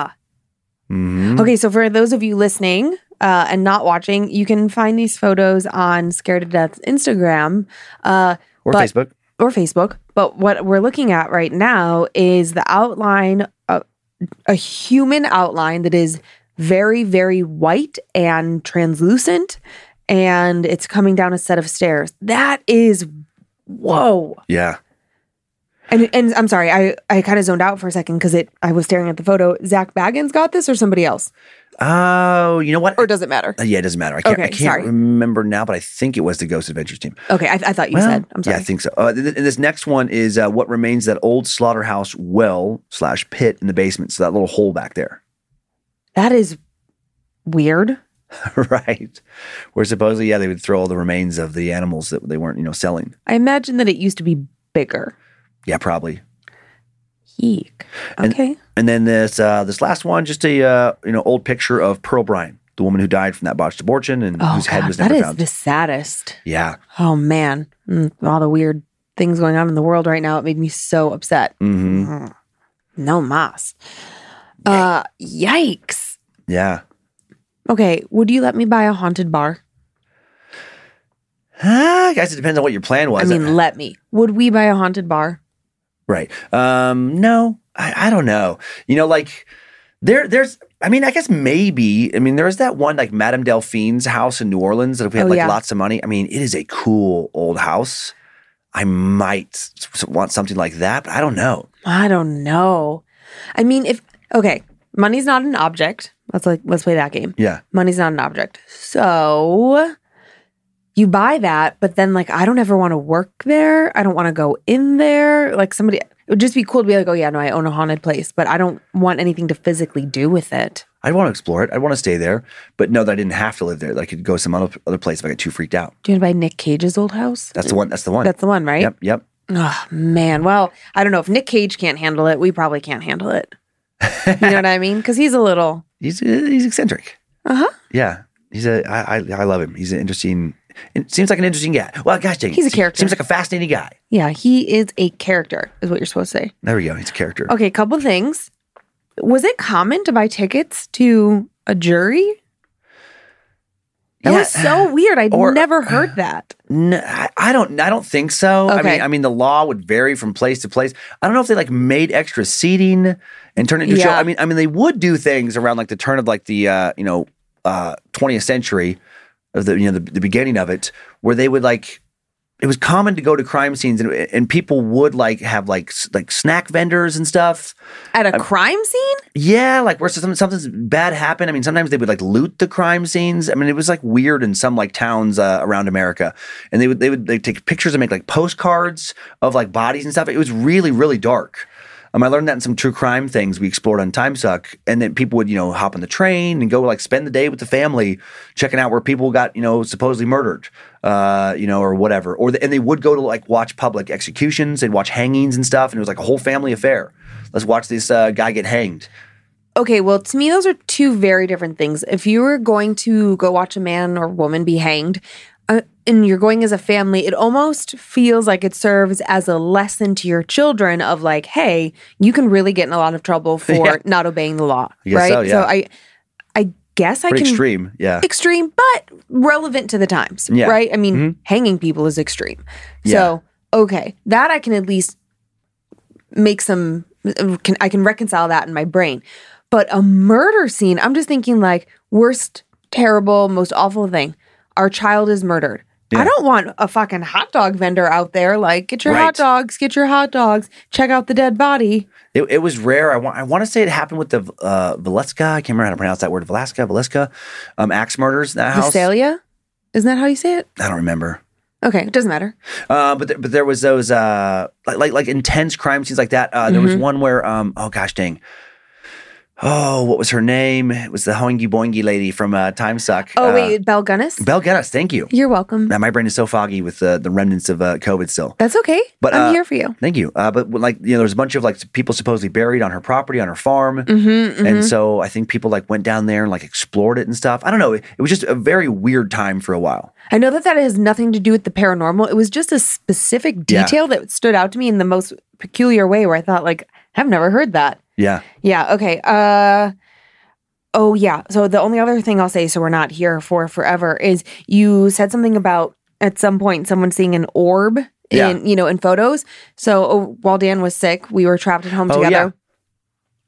Hmm Okay, so for those of you listening uh, and not watching, you can find these photos on Scared to Death's Instagram uh, Or but- Facebook. or Facebook. But what we're looking at right now is the outline, of a human outline that is very, very white and translucent, and it's coming down a set of stairs. That is, whoa. Yeah. And and I'm sorry, I I kind of zoned out for a second because it I was staring at the photo. Zak Bagans got this or somebody else, Oh, you know what? or does it matter? Uh, yeah, it doesn't matter. I can't. I can't sorry. remember now, but I think it was the Ghost Adventures team. Okay, I, I thought you Well, said. I'm sorry. Yeah, I think so. Uh, th- th- this next one is uh, what remains that old slaughterhouse well slash pit in the basement. So that little hole back there, that is weird. right? Where supposedly, yeah, they would throw all the remains of the animals that they weren't, you know, selling. I imagine that it used to be bigger. Yeah, probably. Eek. And- Okay. And then this uh, this last one, just a uh, you know old picture of Pearl Bryan, the woman who died from that botched abortion and oh whose head was that never is found. the saddest. yeah. Oh man, Mm, all the weird things going on in the world right now. It made me so upset. hmm No mas. Uh, yikes. Yeah. Okay, would you let me buy a haunted bar? I guess it depends on what your plan was. I mean, let me. Would we buy a haunted bar? Right. Um, no, I, I don't know. You know, like there, there's. I mean, I guess maybe. I mean, there's that one like Madame Delphine's house in New Orleans that if we had Oh, like yeah. lots of money. I mean, it is a cool old house. I might want something like that, but I don't know. I don't know. I mean, if okay, money's not an object. Let's like let's play that game. Yeah. Money's not an object. So you buy that, but then like I don't ever want to work there. I don't want to go in there. Like somebody, it would just be cool to be like, oh yeah, no, I own a haunted place, but I don't want anything to physically do with it. I'd want to explore it. I'd want to stay there, but know that I didn't have to live there. That I could go some other, other place if I got too freaked out. Do you want to buy Nick Cage's old house? That's the one. That's the one. That's the one, right? Yep. Yep. Oh man. Well, I don't know if Nick Cage can't handle it. We probably can't handle it. you know what I mean? Because he's a little. He's he's eccentric. Uh huh. Yeah. He's a. I, I I love him. He's an interesting. It seems like an interesting guy. Well, gosh dang. He's a character. Seems like a fascinating guy. Yeah, he is a character, is what you're supposed to say. There we go. He's a character. Okay, a couple things. Was it common to buy tickets to a jury? That Yeah. was so weird. I'd Or- never heard that. No, I, I don't. I don't think so. I Okay. mean, I mean, the law would vary from place to place. I don't know if they like made extra seating and turned it into a show. I mean, I mean, they would do things around like the turn of like the uh, you know uh, 20th century of the you know the, the beginning of it, where they would like. It was common to go to crime scenes and, and people would like have like like snack vendors and stuff. At a crime scene? Yeah, like where something something's bad happened. I mean, sometimes they would like loot the crime scenes. I mean, it was like weird in some like towns uh, around America, and they would they would they take pictures and make like postcards of like bodies and stuff. It was really really dark. Um, I learned that in some true crime things we explored on Time Suck, and then people would you know hop on the train and go like spend the day with the family, checking out where people got you know supposedly murdered, uh, you know or whatever. Or the, and they would go to like watch public executions, they'd watch hangings and stuff, and it was like a whole family affair. Let's watch this uh, guy get hanged. Okay, well, to me, those are two very different things. If you were going to go watch a man or woman be hanged, uh, and you're going as a family, it almost feels like it serves as a lesson to your children of like, hey, you can really get in a lot of trouble for Yeah. not obeying the law, right? so, yeah. I, I guess I can extreme, yeah. extreme, but relevant to the times, Yeah. right? I mean, Mhm. hanging people is extreme. So, okay, that I can at least make some can I can reconcile that in my brain. But a murder scene, I'm just thinking like worst terrible, most awful thing. Our child is murdered. Yeah. I don't want a fucking hot dog vendor out there like get your Right. hot dogs, get your hot dogs, check out the dead body. It, it was rare. I want I want to say it happened with the uh, Valeska. I can't remember how to pronounce that word. Valeska, Valeska, um, axe murders in that house. Visalia? Isn't that how you say it? I don't remember. Okay, it doesn't matter. Uh, but there, but there was those uh, like, like like intense crime scenes like that. Uh, there was Mhm. one where um oh gosh dang. Oh, what was her name? It was the Hoingy Boingy lady from uh, Time Suck. Oh Uh, wait, Belle Gunness? Belle Gunness, Thank you. You're welcome. Man, my brain is so foggy with uh, the remnants of uh, COVID still. That's okay. But, I'm uh, here for you. Thank you. Uh, but like you know, there's a bunch of like people supposedly buried on her property on her farm. Mm-hmm, And so I think people like went down there and like explored it and stuff. I don't know. It, it was just a very weird time for a while. I know that that has nothing to do with the paranormal. It was just a specific Yeah. detail that stood out to me in the most peculiar way where I thought like I've never heard that. Yeah. Yeah, okay. Uh Oh yeah. So the only other thing I'll say so we're not here for forever is you said something about at some point someone seeing an orb in Yeah. you know in photos. So oh, while Dan was sick, we were trapped at home Oh, together.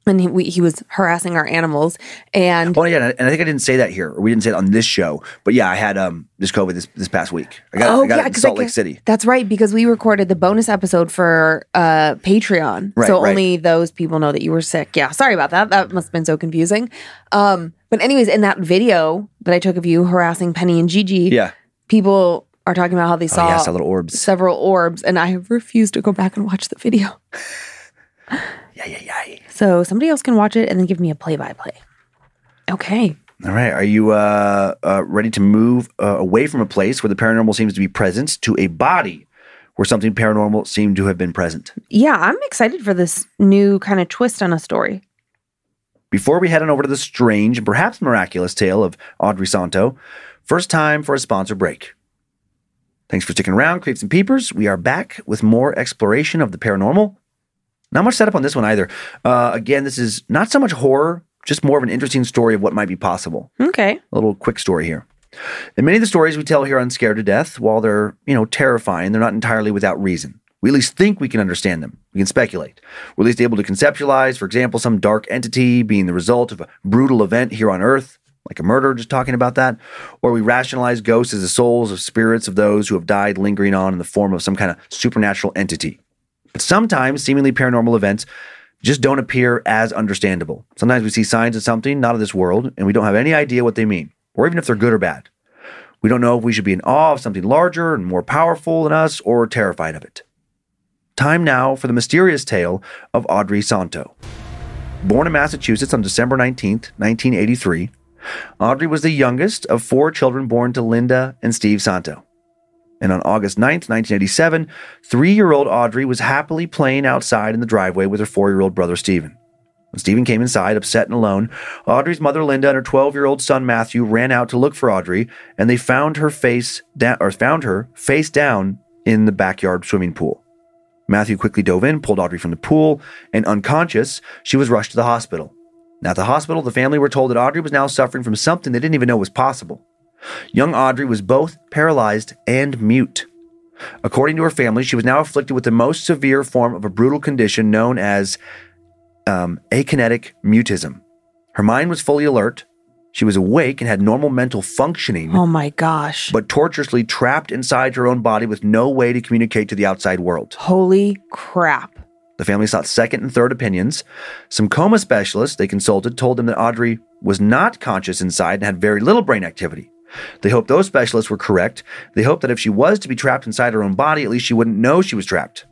Yeah. And he, we, he was harassing our animals, and Oh yeah, and I- think I didn't say that here, or we didn't say it on this show. But yeah, I had um this COVID this this past week. I got I got it in Salt Lake City. That's right, because we recorded the bonus episode for uh Patreon. Right, so right. only those people know that you were sick. Yeah, sorry about that. That must have been so confusing. Um, but anyways, in that video that I took of you harassing Penny and Gigi, Yeah. people are talking about how they Oh saw yeah, saw little orbs. several orbs, and I have refused to go back and watch the video. Yeah, yeah, yeah. So somebody else can watch it and then give me a play by play. Okay. All right. Are you uh, uh ready to move uh, away from a place where the paranormal seems to be present to a body where something paranormal seemed to have been present? Yeah, I'm excited for this new kind of twist on a story. Before we head on over to the strange and perhaps miraculous tale of Audrey Santo, first time for a sponsor break. Thanks for sticking around, creeps and peepers. We are back with more exploration of the paranormal. Not much setup on this one either. Uh, again, this is not so much horror, just more of an interesting story of what might be possible. Okay. A little quick story here. And many of the stories we tell here on Scared to Death, while they're, you know, terrifying, they're not entirely without reason. We at least think we can understand them. We can speculate. We're at least able to conceptualize, for example, some dark entity being the result of a brutal event here on Earth, like a murder, just talking about that. Or we rationalize ghosts as the souls of spirits of those who have died lingering on in the form of some kind of supernatural entity. But sometimes seemingly paranormal events just don't appear as understandable. Sometimes we see signs of something not of this world, and we don't have any idea what they mean, or even if they're good or bad. We don't know if we should be in awe of something larger and more powerful than us or terrified of it. Time now for the mysterious tale of Audrey Santo. Born in Massachusetts on December 19th, 1983, Audrey was the youngest of four children born to Linda and Steve Santo. And on August 9th, 1987, three year old Audrey was happily playing outside in the driveway with her four year old brother Stephen. When Stephen came inside, upset and alone, Audrey's mother Linda and her 12 year old son Matthew ran out to look for Audrey, and they found her face down, or found her face down in the backyard swimming pool. Matthew quickly dove in, pulled Audrey from the pool, and unconscious, she was rushed to the hospital. Now, at the hospital, the family were told that Audrey was now suffering from something they didn't even know was possible. Young Audrey was both paralyzed and mute. According to her family, she was now afflicted with the most severe form of a brutal condition known as um, akinetic mutism. Her mind was fully alert. She was awake and had normal mental functioning, Oh my gosh. but torturously trapped inside her own body with no way to communicate to the outside world. Holy crap. The family sought second and third opinions. Some coma specialists they consulted told them that Audrey was not conscious inside and had very little brain activity. They hoped those specialists were correct. They hoped that if she was to be trapped inside her own body, at least she wouldn't know she was trapped.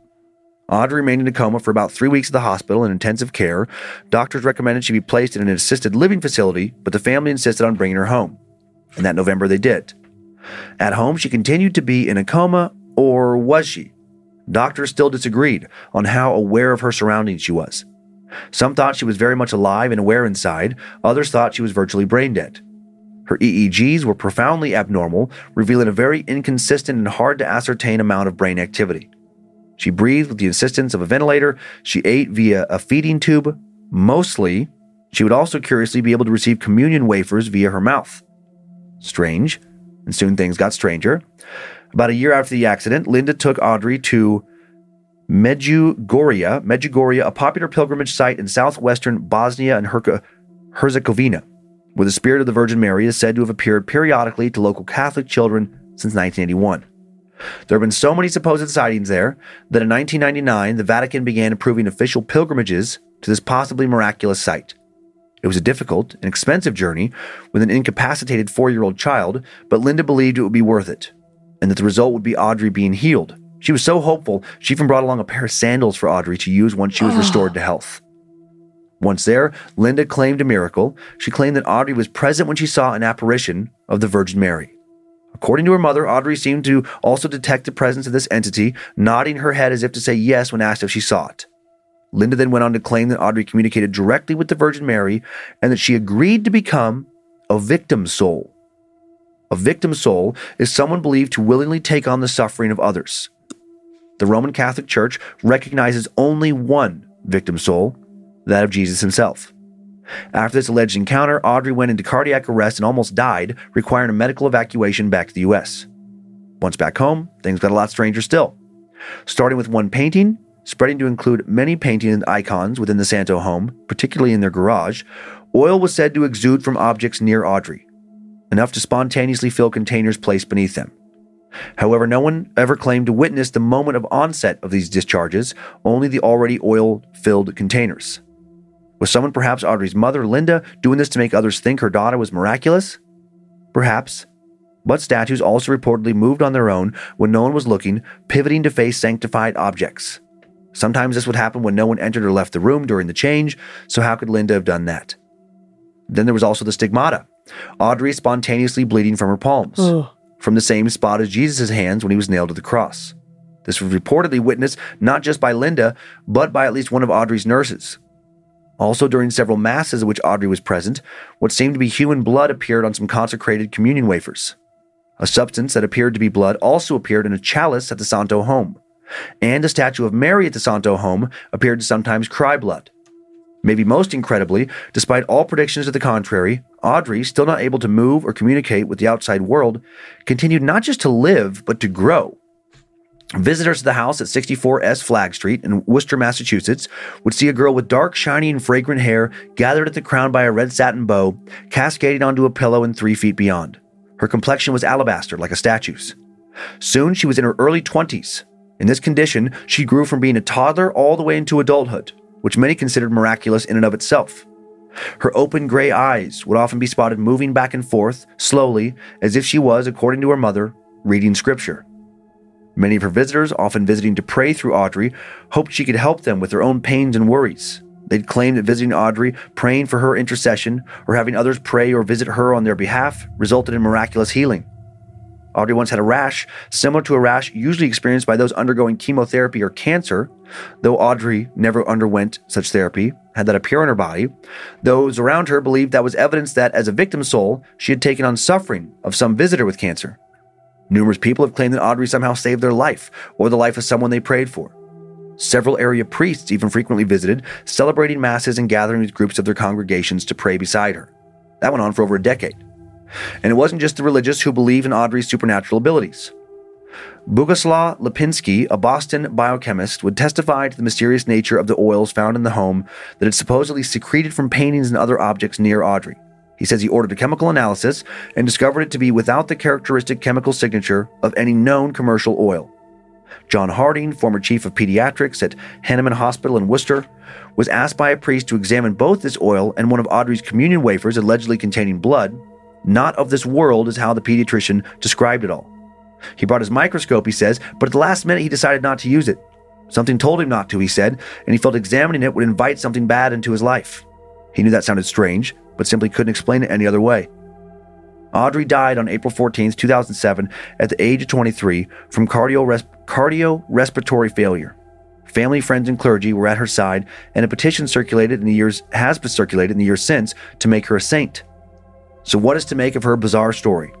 Audrey remained in a coma for about three weeks at the hospital in intensive care. Doctors recommended she be placed in an assisted living facility, but the family insisted on bringing her home. And that November they did. At home, she continued to be in a coma, or was she? Doctors still disagreed on how aware of her surroundings she was. Some thought she was very much alive and aware inside, others thought she was virtually brain dead. Her EEGs were profoundly abnormal, revealing a very inconsistent and hard to ascertain amount of brain activity. She breathed with the assistance of a ventilator, she ate via a feeding tube. Mostly, she would also curiously be able to receive communion wafers via her mouth. Strange, and soon things got stranger. About a year after the accident, Linda took Audrey to Medjugorje, Medjugorje, a popular pilgrimage site in southwestern Bosnia and Herzegovina, where the spirit of the Virgin Mary is said to have appeared periodically to local Catholic children since 1981. There have been so many supposed sightings there that in 1999, the Vatican began approving official pilgrimages to this possibly miraculous site. It was a difficult and expensive journey with an incapacitated four year old child, but Linda believed it would be worth it, and that the result would be Audrey being healed. She was so hopeful, she even brought along a pair of sandals for Audrey to use once she was ah. restored to health. Once there, Linda claimed a miracle. She claimed that Audrey was present when she saw an apparition of the Virgin Mary. According to her mother, Audrey seemed to also detect the presence of this entity, nodding her head as if to say yes when asked if she saw it. Linda then went on to claim that Audrey communicated directly with the Virgin Mary and that she agreed to become a victim soul. A victim soul is someone believed to willingly take on the suffering of others. The Roman Catholic Church recognizes only one victim soul, that of Jesus himself. After this alleged encounter, Audrey went into cardiac arrest and almost died, requiring a medical evacuation back to the US. Once back home, things got a lot stranger still. Starting with one painting, spreading to include many paintings and icons within the Santo home, particularly in their garage, oil was said to exude from objects near Audrey, enough to spontaneously fill containers placed beneath them. However, no one ever claimed to witness the moment of onset of these discharges, only the already oil filled containers. Was someone, perhaps Audrey's mother, Linda, doing this to make others think her daughter was miraculous? Perhaps. But statues also reportedly moved on their own when no one was looking, pivoting to face sanctified objects. Sometimes this would happen when no one entered or left the room during the change, so how could Linda have done that? Then there was also the stigmata. Audrey spontaneously bleeding from her palms, from the same spot as Jesus' hands when he was nailed to the cross. This was reportedly witnessed not just by Linda, but by at least one of Audrey's nurses. Also, during several masses at which Audrey was present, what seemed to be human blood appeared on some consecrated communion wafers. A substance that appeared to be blood also appeared in a chalice at the Santo home, and a statue of Mary at the Santo home appeared to sometimes cry blood. Maybe most incredibly, despite all predictions to the contrary, Audrey, still not able to move or communicate with the outside world, continued not just to live, but to grow. Visitors to the house at 64S Flagg Street in Worcester, Massachusetts, would see a girl with dark, shiny, and fragrant hair gathered at the crown by a red satin bow, cascading onto a pillow and three feet beyond. Her complexion was alabaster, like a statue's. Soon she was in her early 20s. In this condition, she grew from being a toddler all the way into adulthood, which many considered miraculous in and of itself. Her open gray eyes would often be spotted moving back and forth, slowly, as if she was, according to her mother, reading scripture. Many of her visitors, often visiting to pray through Audrey, hoped she could help them with their own pains and worries. They'd claim that visiting Audrey, praying for her intercession, or having others pray or visit her on their behalf resulted in miraculous healing. Audrey once had a rash similar to a rash usually experienced by those undergoing chemotherapy or cancer, though Audrey never underwent such therapy, had that appear on her body. Those around her believed that was evidence that, as a victim soul, she had taken on suffering of some visitor with cancer. Numerous people have claimed that Audrey somehow saved their life or the life of someone they prayed for. Several area priests even frequently visited, celebrating masses and gathering with groups of their congregations to pray beside her. That went on for over a decade. And it wasn't just the religious who believed in Audrey's supernatural abilities. Boguslaw Lipinski, a Boston biochemist, would testify to the mysterious nature of the oils found in the home that had supposedly secreted from paintings and other objects near Audrey. He says he ordered a chemical analysis and discovered it to be without the characteristic chemical signature of any known commercial oil. John Harding, former chief of pediatrics at Hahnemann Hospital in Worcester, was asked by a priest to examine both this oil and one of Audrey's communion wafers allegedly containing blood. Not of this world is how the pediatrician described it all. He brought his microscope, he says, but at the last minute he decided not to use it. Something told him not to, he said, and he felt examining it would invite something bad into his life. He knew that sounded strange, but simply couldn't explain it any other way. Audrey died on April 14, 2007, at the age of 23 from cardio cardiorespiratory failure. Family, friends, and clergy were at her side, and a petition circulated in the years has been circulated in the years since to make her a saint. So, what is to make of her bizarre story?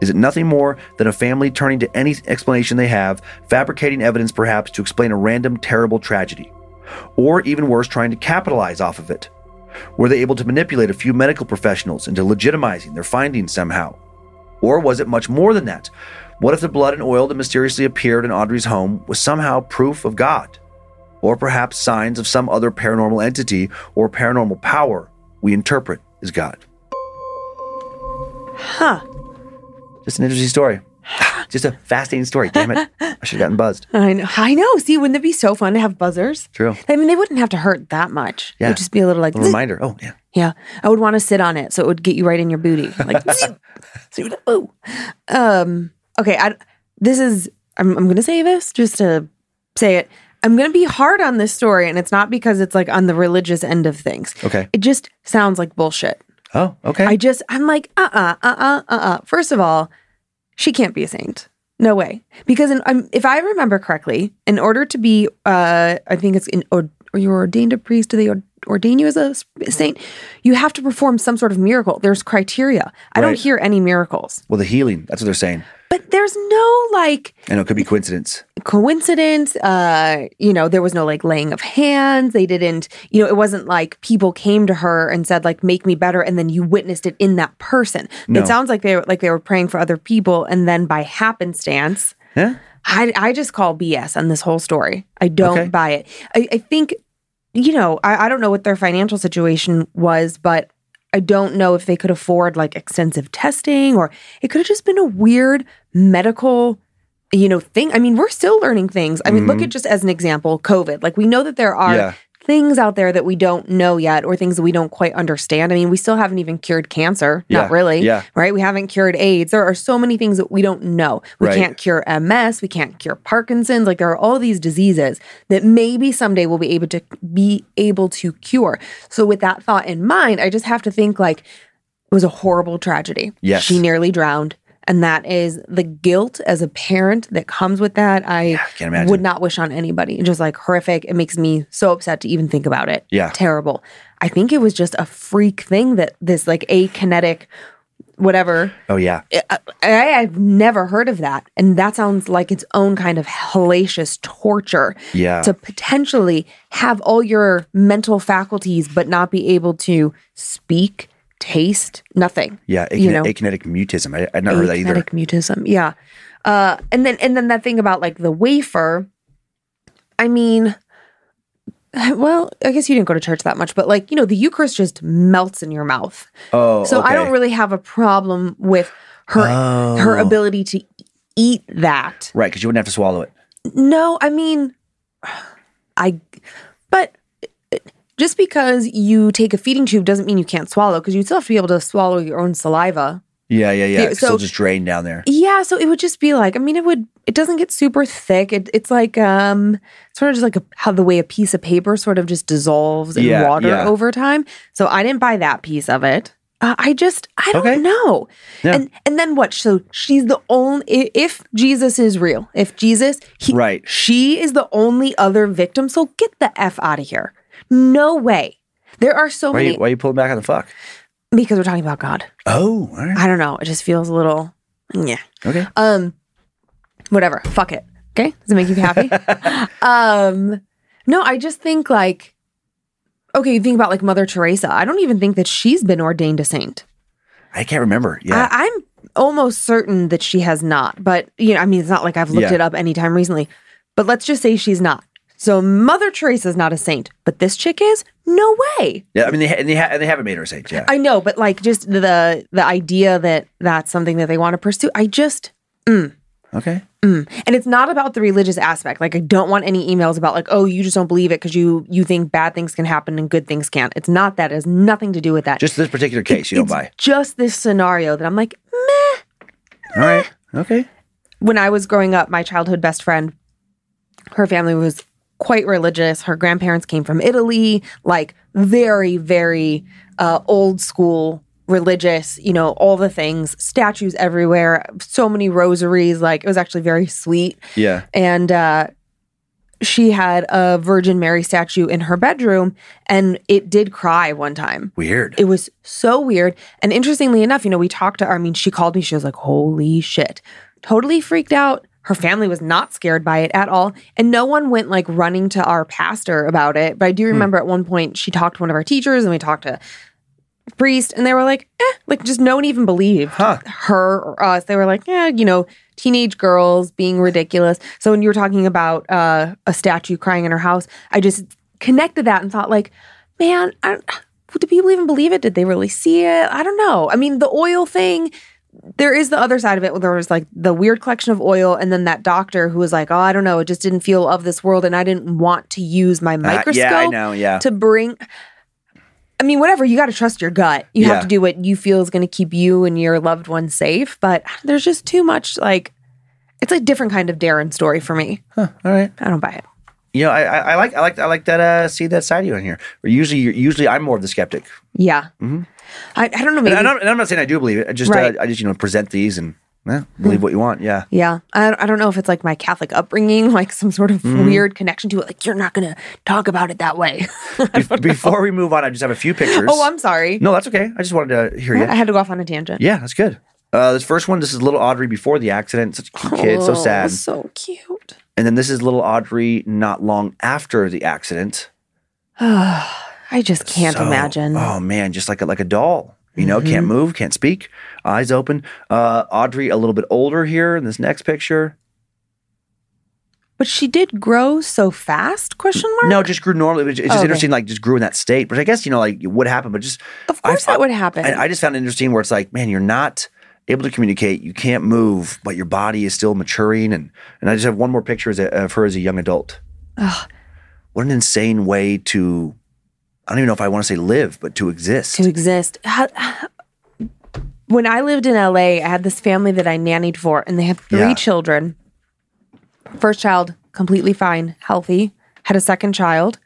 Is it nothing more than a family turning to any explanation they have, fabricating evidence perhaps to explain a random, terrible tragedy? Or even worse, trying to capitalize off of it? Were they able to manipulate a few medical professionals into legitimizing their findings somehow? Or was it much more than that? What if the blood and oil that mysteriously appeared in Audrey's home was somehow proof of God? Or perhaps signs of some other paranormal entity or paranormal power we interpret as God? Huh. Just an interesting story. Just a fascinating story. Damn it. I should have gotten buzzed. I know. I know. See, wouldn't it be so fun to have buzzers? True. I mean, they wouldn't have to hurt that much. It Yeah. would just be a little like, A reminder. Oh, yeah. yeah. I would want to sit on it so it would get you right in your booty. Like, zoom. Um, okay. I, this is, I'm, I'm going to say this just to say it. I'm going to be hard on this story, and it's not because it's like on the religious end of things. Okay. It just sounds like bullshit. Oh, okay. I just, I'm like, uh uh, uh uh, uh uh. First of all, she can't be a saint. No way. Because in, um, if I remember correctly, in order to be, uh, I think it's in, or, or you're ordained a priest, do they or- ordain you as a saint? You have to perform some sort of miracle. There's criteria. I don't hear any miracles. well, the healing. That's what they're saying. But there's no like I know it could be coincidence. coincidence uh you know there was no like laying of hands they didn't you know it wasn't like people came to her and said like make me better and then you witnessed it in that person No. it sounds like they were like they were praying for other people and then by happenstance Yeah. i i just call bs on this whole story i don't Okay. buy it i, I think you know I, I don't know what their financial situation was but I don't know if they could afford like extensive testing or it could have just been a weird medical you know thing i mean we're still learning things i mean look Mhm. at just as an example covid like we know that there are Yeah. things out there that we don't know yet or things that we don't quite understand i mean we still haven't even cured cancer Yeah. not really Yeah. right we haven't cured aids there are so many things that we don't know we Right. can't cure ms we can't cure parkinson's like there are all these diseases that maybe someday we'll be able to be able to cure so with that thought in mind i just have to think like it was a horrible tragedy Yes. she nearly drowned and that is the guilt as a parent that comes with that i can't imagine. would not wish on anybody just like horrific it makes me so upset to even think about it Yeah. terrible i think it was just a freak thing that this like akinetic whatever Oh, yeah. I, I've never heard of that. And that sounds like its own kind of hellacious torture Yeah. to potentially have all your mental faculties, but not be able to speak, taste, nothing. Yeah. you Akine- know. akinetic mutism. I, I'd not heard that either. Akinetic mutism. Yeah. Uh, and then, and then that thing about like the wafer, I mean, well, I guess you didn't go to church that much, but like, you know, the Eucharist just melts in your mouth. Oh, So I don't really have a problem with her her Oh. ability to eat that. Right, because you wouldn't have to swallow it. No, I mean I just because you take a feeding tube doesn't mean you can't swallow because you still have to be able to swallow your own saliva. Yeah, yeah, yeah. It's still so- just drain down there. Yeah, so it would just be like, I mean, it would, it doesn't get super thick. It, it's like, um, sort of just like a, how the way a piece of paper sort of just dissolves in Yeah, water yeah. over time. So I didn't buy that piece of it. Uh, I just, I don't Okay. know. Yeah. And and then what? So she's the only. If Jesus is real, if Jesus, he, Right. she is the only other victim. So get the f out of here. No way. There are so Why many you, why are you pulling back on the fuck? because we're talking about God. Oh, all right. I don't know. It just feels a little, yeah. Okay. Um, whatever. Fuck it. Okay. Does it make you happy? um, no, I just think like, okay, you think about like Mother Teresa. I don't even think that she's been ordained a saint. I can't remember. Yeah. I, I'm almost certain that she has not. But you know, I mean, it's not like I've looked Yeah. it up anytime recently. But let's just say she's not. So Mother Teresa's not a saint, but this chick is. No way. yeah. I mean, they, ha- and they, ha- and they haven't made her a saint. Yeah. I know, but like just the the idea that that's something that they want to pursue. I just mm. okay. Mm. and it's not about the religious aspect. Like I don't want any emails about like, oh, you just don't believe it because you you think bad things can happen and good things can't. It's not that. It has nothing to do with that. Just this particular case, you don't it's buy. Just this scenario that I'm like, meh. All right. Okay. When I was growing up, my childhood best friend, her family was quite religious. Her grandparents came from Italy, like very, very uh, old school religious, you know, all the things, statues everywhere, so many rosaries. Like it was actually very sweet. Yeah. and uh, she had a Virgin Mary statue in her bedroom, and it did cry one time. Weird. It was so weird. And interestingly enough, you know, we talked to her. I mean, she called me. She was like, "Holy shit!" Totally freaked out. Her family was not scared by it at all, and no one went like running to our pastor about it. But I do remember at one point she talked to one of our teachers, and we talked to a priest, and they were like, "Eh," like just no one even believed Huh. her or us. They were like, "Yeah, you know." Teenage girls being ridiculous. So when you were talking about uh, a statue crying in her house, I just connected that and thought, like, man, I, do people even believe it? Did they really see it? I don't know. I mean, the oil thing, there is the other side of it where there was like the weird collection of oil, and then that doctor who was like, oh, I don't know, it just didn't feel of this world, and I didn't want to use my Uh, microscope yeah, I know. Yeah. to bring. I mean, whatever, you got to trust your gut. You Yeah. have to do what you feel is going to keep you and your loved ones safe, but there's just too much like, it's a different kind of Darren story for me. huh, All right. I don't buy it. You know, I, I, I like I like I like that uh see that side of you in here. Or usually usually I'm more of the skeptic. Yeah. I, I don't know. Maybe. And, I'm, and I'm not saying I do believe it. I just Right. uh, I just you know present these and eh, believe what you want. Yeah. Yeah, I, I don't know if it's like my Catholic upbringing, like some sort of Mm-hmm. weird connection to it. Like you're not gonna talk about it that way. Bef- Before we move on, I just have a few pictures. oh, I'm sorry. no, that's okay. I just wanted to hear you. I had to go off on a tangent. Yeah, that's good. Uh, this first one, this is little Audrey before the accident. Such a cute kid, so Oh, sad. So cute. And then this is little Audrey not long after the accident. I just can't So- imagine. Oh man, just like a, like a doll. You know, Mm-hmm. can't move, can't speak, eyes open. Uh, Audrey a little bit older here in this next picture. But she did grow so fast? Question mark. No, just grew normally. It's just Oh, okay. interesting, like just grew in that state. But I guess you know, like what happened. But just of course I- that would happen. I, I just found it interesting where it's like, man, you're not able to communicate, you can't move, but your body is still maturing. And and I just have one more picture of her as a young adult. Ugh. What an insane way to. I don't even know if I want to say live, but to exist. to exist. How- When I lived in LA, I had this family that I nannied for, and they had three Yeah. children. First child, completely fine, healthy. Had a second child,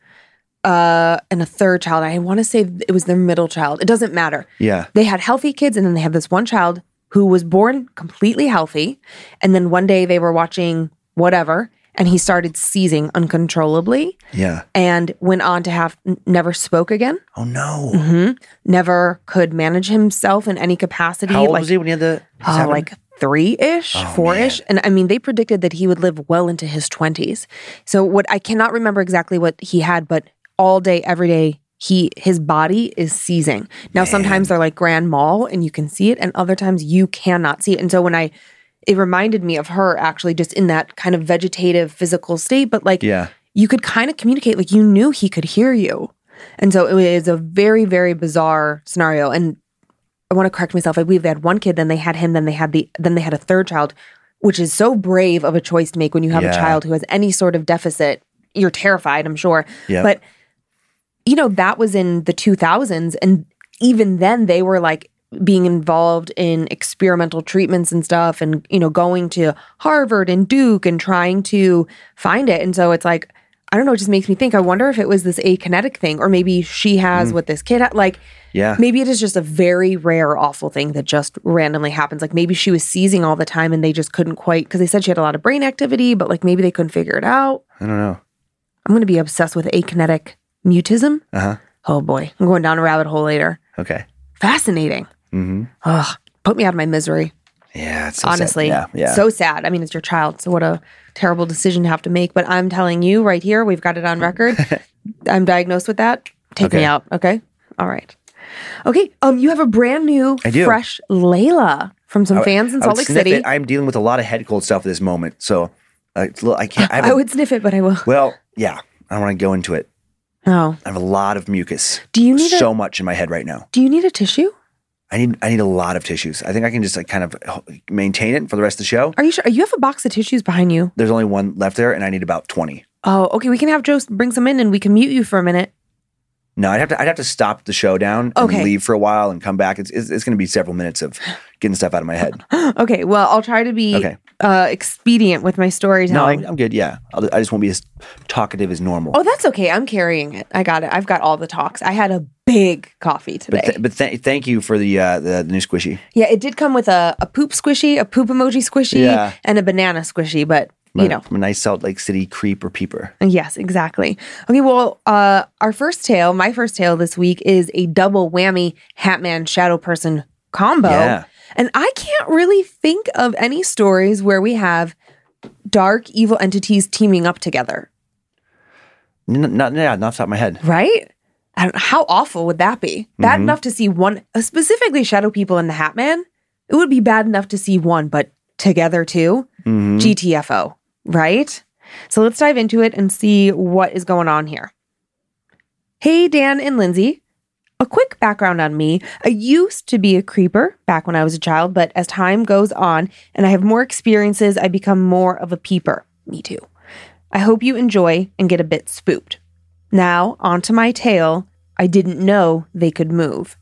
uh, and a third child. I want to say it was their middle child. It doesn't matter. yeah. They had healthy kids, and then they had this one child who was born completely healthy. And then one day they were watching whatever, and he started seizing uncontrollably Yeah. and went on to have n- never spoke again Oh no. Mm-hmm. never could manage himself in any capacity. How old like, was he when he had the? oh, happened? like three ish, Oh, four ish. And I mean, they predicted that he would live well into his 20s. So, what I cannot remember exactly what he had, but all day, every day, he his body is seizing. Now, sometimes they're like grand mal and you can see it, and other times you cannot see it. And so, when I, it reminded me of her actually just in that kind of vegetative physical state, but like, Yeah. you could kind of communicate like you knew he could hear you and so it was a very very bizarre scenario and i want to correct myself i believe they had one kid then they had him then they had the then they had a third child which is so brave of a choice to make when you have Yeah. a child who has any sort of deficit you're terrified i'm sure Yeah. but you know, that was in the 2000s. And even then, they were like being involved in experimental treatments and stuff and, you know, going to Harvard and Duke and trying to find it. And so it's like, I don't know, it just makes me think, I wonder if it was this akinetic thing or maybe she has mm. what this kid had. Like, Yeah. maybe it is just a very rare, awful thing that just randomly happens. Like maybe she was seizing all the time and they just couldn't quite, because they said she had a lot of brain activity, but like maybe they couldn't figure it out. I don't know. I'm going to be obsessed with akinetic mutism. Uh huh. Oh boy, I'm going down a rabbit hole later. Okay. Fascinating. Mm-hmm. Ugh, put me out of my misery. Yeah. It's so sad. honestly, Yeah. Yeah. so sad. I mean, it's your child, so what a terrible decision to have to make. But I'm telling you right here, we've got it on record. I'm diagnosed with that. Take me Okay. out. Okay. All right. Okay. Um, you have a brand new, fresh Layla from some I- fans in Salt Lake City. it. I'm dealing with a lot of head cold stuff at this moment, so uh, it's a little, I can't. I, I would sniff it, but I will. Well, yeah. I don't want to go into it. Oh, I have a lot of mucus. do you need so a much in my head right now. Do you need a tissue? I need I need a lot of tissues. I think I can just like kind of uh, maintain it for the rest of the show. Are you sure? You have a box of tissues behind you. There's only one left there, and I need about twenty. Oh, okay. We can have Joe bring some in, and we can mute you for a minute. No, I'd have to I'd have to stop the show down and Okay. leave for a while and come back. It's it's, it's going to be several minutes of getting stuff out of my head. Okay. Well, I'll try to be Okay. uh, expedient with my No, storytelling. I, I'm good. Yeah, I'll, I just won't be as talkative as normal. Oh, that's okay. I'm carrying it. I got it. I've got all the talks. I had a big coffee today. but th- but th- thank you for the, uh, the the new squishy. yeah, it did come with a, a poop squishy, a poop emoji squishy, Yeah. and a banana squishy. But you know, from a nice Salt Lake City creep or peeper. yes, exactly. Okay, well, uh, our first tale, my first tale this week is a double whammy Hatman Shadow Person combo, Yeah. and I can't really think of any stories where we have dark evil entities teaming up together. N- not yeah, not off the top of my head. Right? I don't, how awful would that be? Bad enough to see one, uh, specifically Shadow People and the Hat Man. It would be bad enough to see one, but together too. Mhm. GTFO, right? So let's dive into it and see what is going on here. Hey, Dan and Lindsay. A quick background on me. I used to be a creeper back when I was a child, but as time goes on and I have more experiences, I become more of a peeper. Me too. I hope you enjoy and get a bit spooked. Now, onto my tale. I didn't know they could move.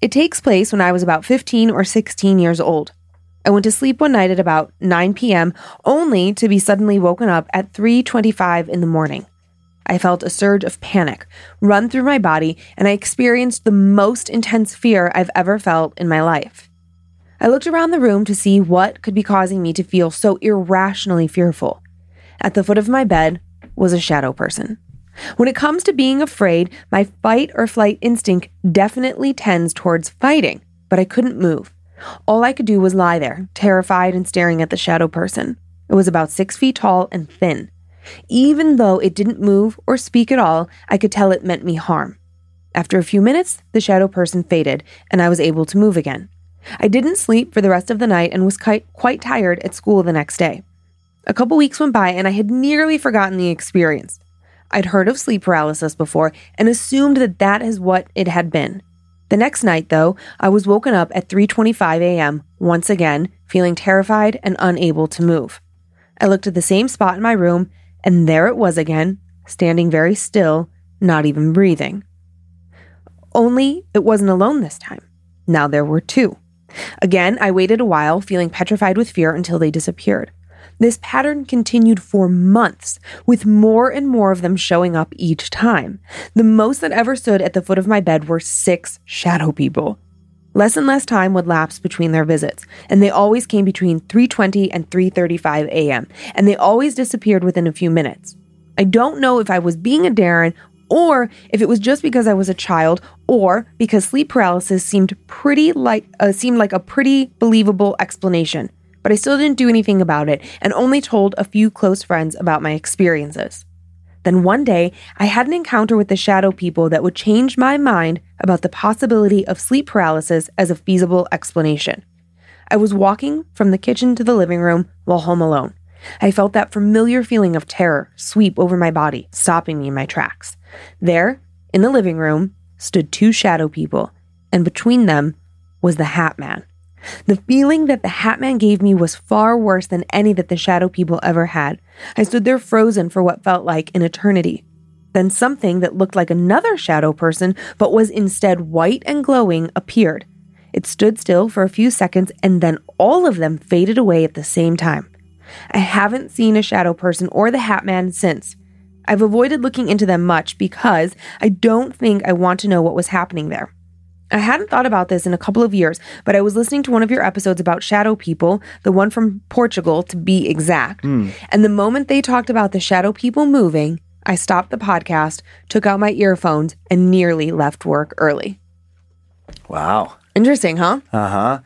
It takes place when I was about 15 or 16 years old. I went to sleep one night at about 9 p.m. only to be suddenly woken up at 3:25 in the morning. I felt a surge of panic run through my body and I experienced the most intense fear I've ever felt in my life. I looked around the room to see what could be causing me to feel so irrationally fearful. At the foot of my bed was a shadow person. When it comes to being afraid, my fight or flight instinct definitely tends towards fighting, but I couldn't move. All I could do was lie there, terrified and staring at the shadow person. It was about six feet tall and thin. Even though it didn't move or speak at all, I could tell it meant me harm. After a few minutes, the shadow person faded, and I was able to move again. I didn't sleep for the rest of the night and was quite, tired at school the next day. A couple weeks went by, and I had nearly forgotten the experience. I'd heard of sleep paralysis before and assumed that that is what it had been. The next night, though, I was woken up at 3:25 a.m. once again, feeling terrified and unable to move. I looked at the same spot in my room, and there it was again, standing very still, not even breathing. Only it wasn't alone this time. Now there were two. Again, I waited a while, feeling petrified with fear until they disappeared. This pattern continued for months, with more and more of them showing up each time. The most that ever stood at the foot of my bed were six shadow people. Less and less time would lapse between their visits, and they always came between 3:20 and 3:35 a.m., and they always disappeared within a few minutes. I don't know if I was being a Darren or if it was just because I was a child or because sleep paralysis seemed pretty like uh, seemed like a pretty believable explanation. But I still didn't do anything about it and only told a few close friends about my experiences. Then one day, I had an encounter with the shadow people that would change my mind about the possibility of sleep paralysis as a feasible explanation. I was walking from the kitchen to the living room while home alone. I felt that familiar feeling of terror sweep over my body, stopping me in my tracks. There, in the living room, stood two shadow people, and between them was the Hat Man. The feeling that the Hat Man gave me was far worse than any that the shadow people ever had. I stood there frozen for what felt like an eternity. Then something that looked like another shadow person, but was instead white and glowing, appeared. It stood still for a few seconds and then all of them faded away at the same time. I haven't seen a shadow person or the Hat Man since. I've avoided looking into them much because I don't think I want to know what was happening there. I hadn't thought about this in a couple of years, but I was listening to one of your episodes about shadow people, the one from Portugal to be exact. And the moment they talked about the shadow people moving, I stopped the podcast, took out my earphones, and nearly left work early. Wow. Interesting, huh? Uh huh.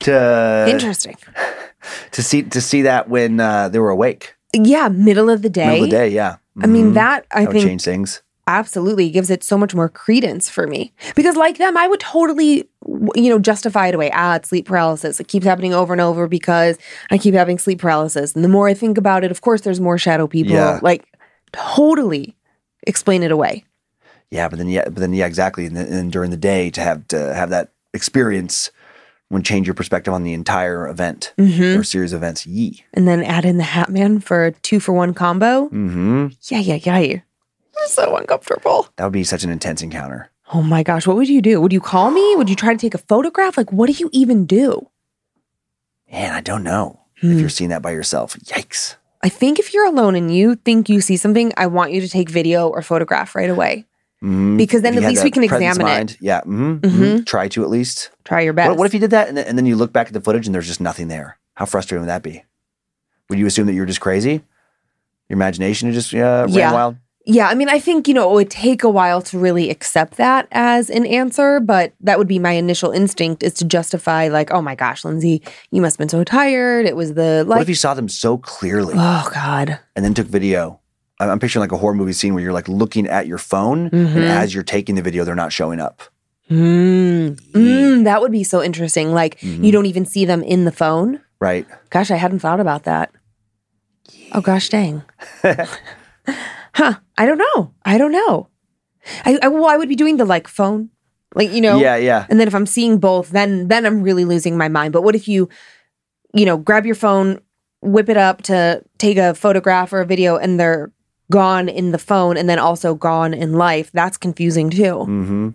To Interesting. to see to see that when uh, they were awake, Yeah, middle of the day. middle of the day. Yeah. I mean, Mhm. that I that would think change things. Absolutely gives it so much more credence for me because like them i would totally you know justify it away ah it's sleep paralysis it keeps happening over and over because i keep having sleep paralysis and the more i think about it of course there's more shadow people Yeah. like totally explain it away Yeah, but then yeah, but then yeah, exactly. And then, during the day to have to have that experience would change your perspective on the entire event Mhm. or series of events. Yee. and then add in the hat man for a two for one combo Mm-hmm. yeah yeah yeah so uncomfortable That would be such an intense encounter. oh my gosh what would you do would you call me would you try to take a photograph like what do you even do Man, I don't know Hmm. if you're seeing that by yourself. Yikes. I think if you're alone and you think you see something, I want you to take video or photograph right away Mhm. because then at least we can examine of it. mind, Yeah. hmm Mhm. Try to at least. Try your best. What, what if you did that and then, and then you look back at the footage and there's just nothing there? How frustrating would that be? Would you assume that you're just crazy? Your imagination is just uh, ran Yeah. wild? Yeah, I mean, I think, you know, it would take a while to really accept that as an answer, but that would be my initial instinct is to justify, like, oh my gosh, Lindsay, you must have been so tired. It was the what if you saw them so clearly oh God. and then took video? I'm picturing like a horror movie scene where you're like looking at your phone Mhm. and as you're taking the video, they're not showing up. Mm. Mm, that would be so interesting. Like, Mhm. you don't even see them in the phone. Right. Gosh, I hadn't thought about that. Oh gosh, dang. huh? I don't know. I don't know. I, I well, I would be doing the like phone, like you know. Yeah, yeah. And then if I'm seeing both, then then I'm really losing my mind. But what if you, you know, grab your phone, whip it up to take a photograph or a video, and they're gone in the phone, and then also gone in life? That's confusing too. hmm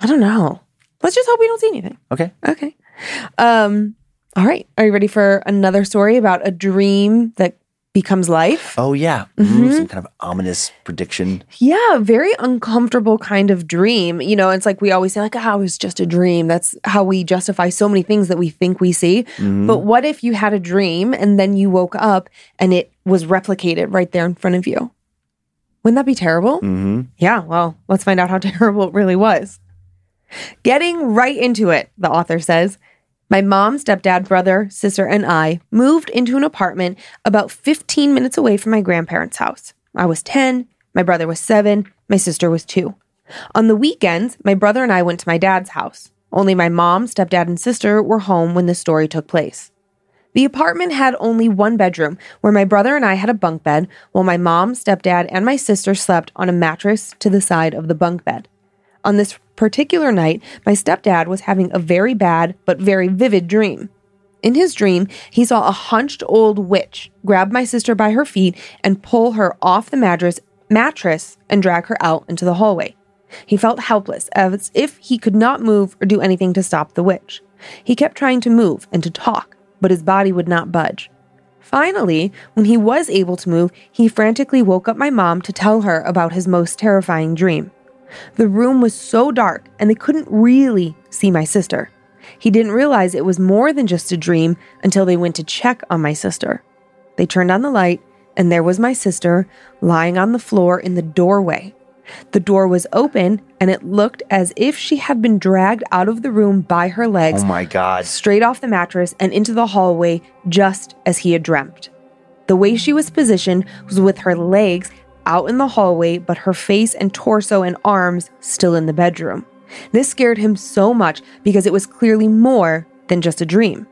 I don't know. Let's just hope we don't see anything. Okay. Okay. Um, all right. Are you ready for another story about a dream that becomes life? Oh, yeah. Mhm. Mhm. Some kind of ominous prediction. Yeah, very uncomfortable kind of dream. You know, it's like we always say, like, oh, it was just a dream. That's how we justify so many things that we think we see. Mhm. But what if you had a dream and then you woke up and it was replicated right there in front of you? Wouldn't that be terrible? Mhm. Yeah, well, let's find out how terrible it really was. Getting right into it, the author says. My mom, stepdad, brother, sister, and I moved into an apartment about 15 minutes away from my grandparents' house. I was 10, my brother was 7, my sister was 2. On the weekends, my brother and I went to my dad's house. Only my mom, stepdad, and sister were home when the story took place. The apartment had only one bedroom, where my brother and I had a bunk bed, while my mom, stepdad, and my sister slept on a mattress to the side of the bunk bed. On this particular night, my stepdad was having a very bad but very vivid dream. In his dream, he saw a hunched old witch grab my sister by her feet and pull her off the mattress, mattress and drag her out into the hallway. He felt helpless, as if he could not move or do anything to stop the witch. He kept trying to move and to talk, but his body would not budge. Finally, when he was able to move, he frantically woke up my mom to tell her about his most terrifying dream. The room was so dark, and they couldn't really see my sister. He didn't realize it was more than just a dream until they went to check on my sister. They turned on the light, and there was my sister lying on the floor in the doorway. The door was open, and it looked as if she had been dragged out of the room by her legs Oh, my God. straight off the mattress and into the hallway just as he had dreamt. The way she was positioned was with her legs out in the hallway, but her face and torso and arms still in the bedroom. This scared him so much because it was clearly more than just a dream.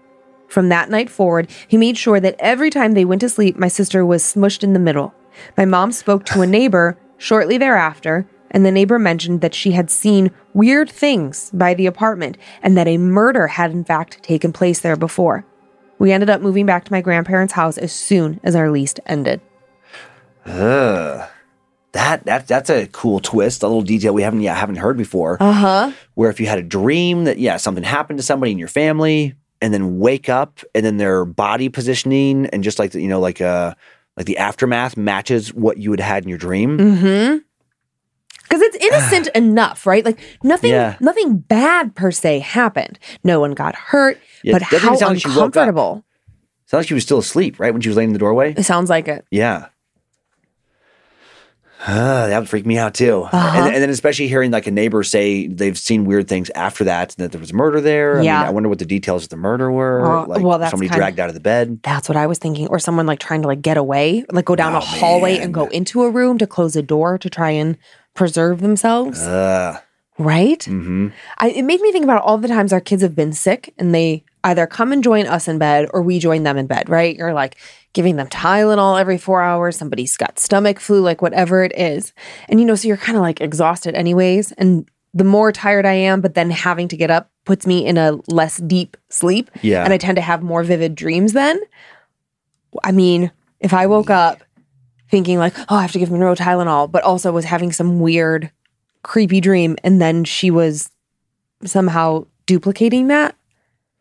From that night forward, he made sure that every time they went to sleep, my sister was smushed in the middle. My mom spoke to a neighbor shortly thereafter, and the neighbor mentioned that she had seen weird things by the apartment and that a murder had in fact taken place there before. We ended up moving back to my grandparents' house as soon as our lease ended. Ugh. That that that's a cool twist, a little detail we haven't yeah haven't heard before. Uh huh. where if you had a dream that yeah something happened to somebody in your family and then wake up and then their body positioning and just like the, you know like uh like the aftermath matches what you had had in your dream Mm-hmm. Because it's innocent enough, right? Like nothing, Yeah. nothing bad per se happened. No one got hurt, Yeah, but how sound like she woke up. uncomfortable. sounds like she was still asleep right when she was laying in the doorway It sounds like it. yeah Ah, that would freak me out too Uh-huh. and, and then especially hearing like a neighbor say they've seen weird things after that and that there was a murder there I Yeah. mean, I wonder what the details of the murder were Uh, like well, somebody kinda- dragged out of the bed That's what I was thinking. Or someone like trying to like get away, like go down Oh, a hallway man. and go into a room to close a door to try and preserve themselves. uh, right? mm-hmm. I, it made me think about all the times our kids have been sick and they either come and join us in bed or we join them in bed, right? You're like giving them Tylenol every four hours. Somebody's got stomach flu, like whatever it is. And, you know, so you're kind of like exhausted anyways. And the more tired I am, but then having to get up puts me in a less deep sleep. Yeah. And I tend to have more vivid dreams then. I mean, if I woke up thinking like, oh, I have to give Monroe Tylenol, but also was having some weird, creepy dream, and then she was somehow duplicating that,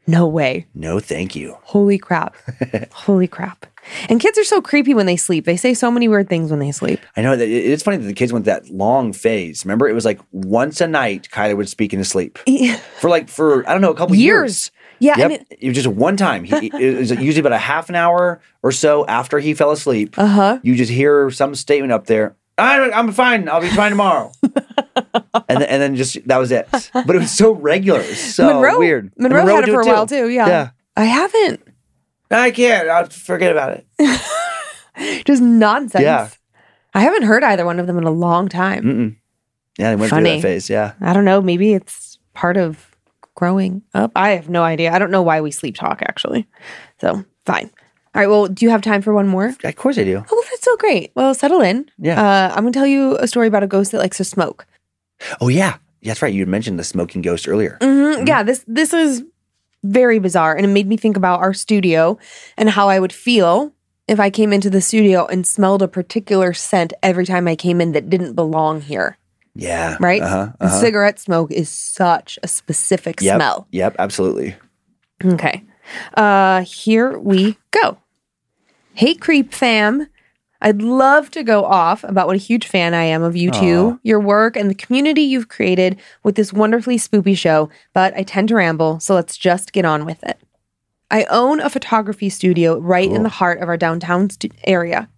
no way. no thank you Holy crap. Holy crap. And kids are so creepy when they sleep. They say so many weird things when they sleep. I know that it's funny that the kids went that long phase. Remember, it was like once a night Kyler would speak in his sleep for like for I don't know a couple years. Years. Yeah. Yep, And it, it was just one time. He, it was usually about a half an hour or so after he fell asleep. uh huh. You just hear some statement up there. I, I'm fine. I'll be fine tomorrow. and then, and then just that was it. But it was so regular. It was so Monroe, weird. And Monroe, had it for a while too. Yeah. Yeah. I haven't. I can't. I'll forget about it. Just nonsense. Yeah. I haven't heard either one of them in a long time. Mm-mm. Yeah, they went through Funny. that phase. Yeah. I don't know. Maybe it's part of growing up. I have no idea. I don't know why we sleep talk actually. So fine. All right. Well, do you have time for one more? Of course I do. Oh, that's so great. Well, settle in. Yeah. Uh, I'm going to tell you a story about a ghost that likes to smoke. Oh yeah. Yeah, that's right. You mentioned the smoking ghost earlier. hmm Yeah. This this is very bizarre, and it made me think about our studio and how I would feel if I came into the studio and smelled a particular scent every time I came in that didn't belong here. Yeah. Right. Uh-huh. Uh-huh. Cigarette smoke is such a specific Yep. smell. Yep. Absolutely. Okay. Uh here we go. Hey creep fam. I'd love to go off about what a huge fan I am of you two, Aw. your work, and the community you've created with this wonderfully spoopy show, but I tend to ramble, so let's just get on with it. I own a photography studio right in the heart of our downtown stu- area.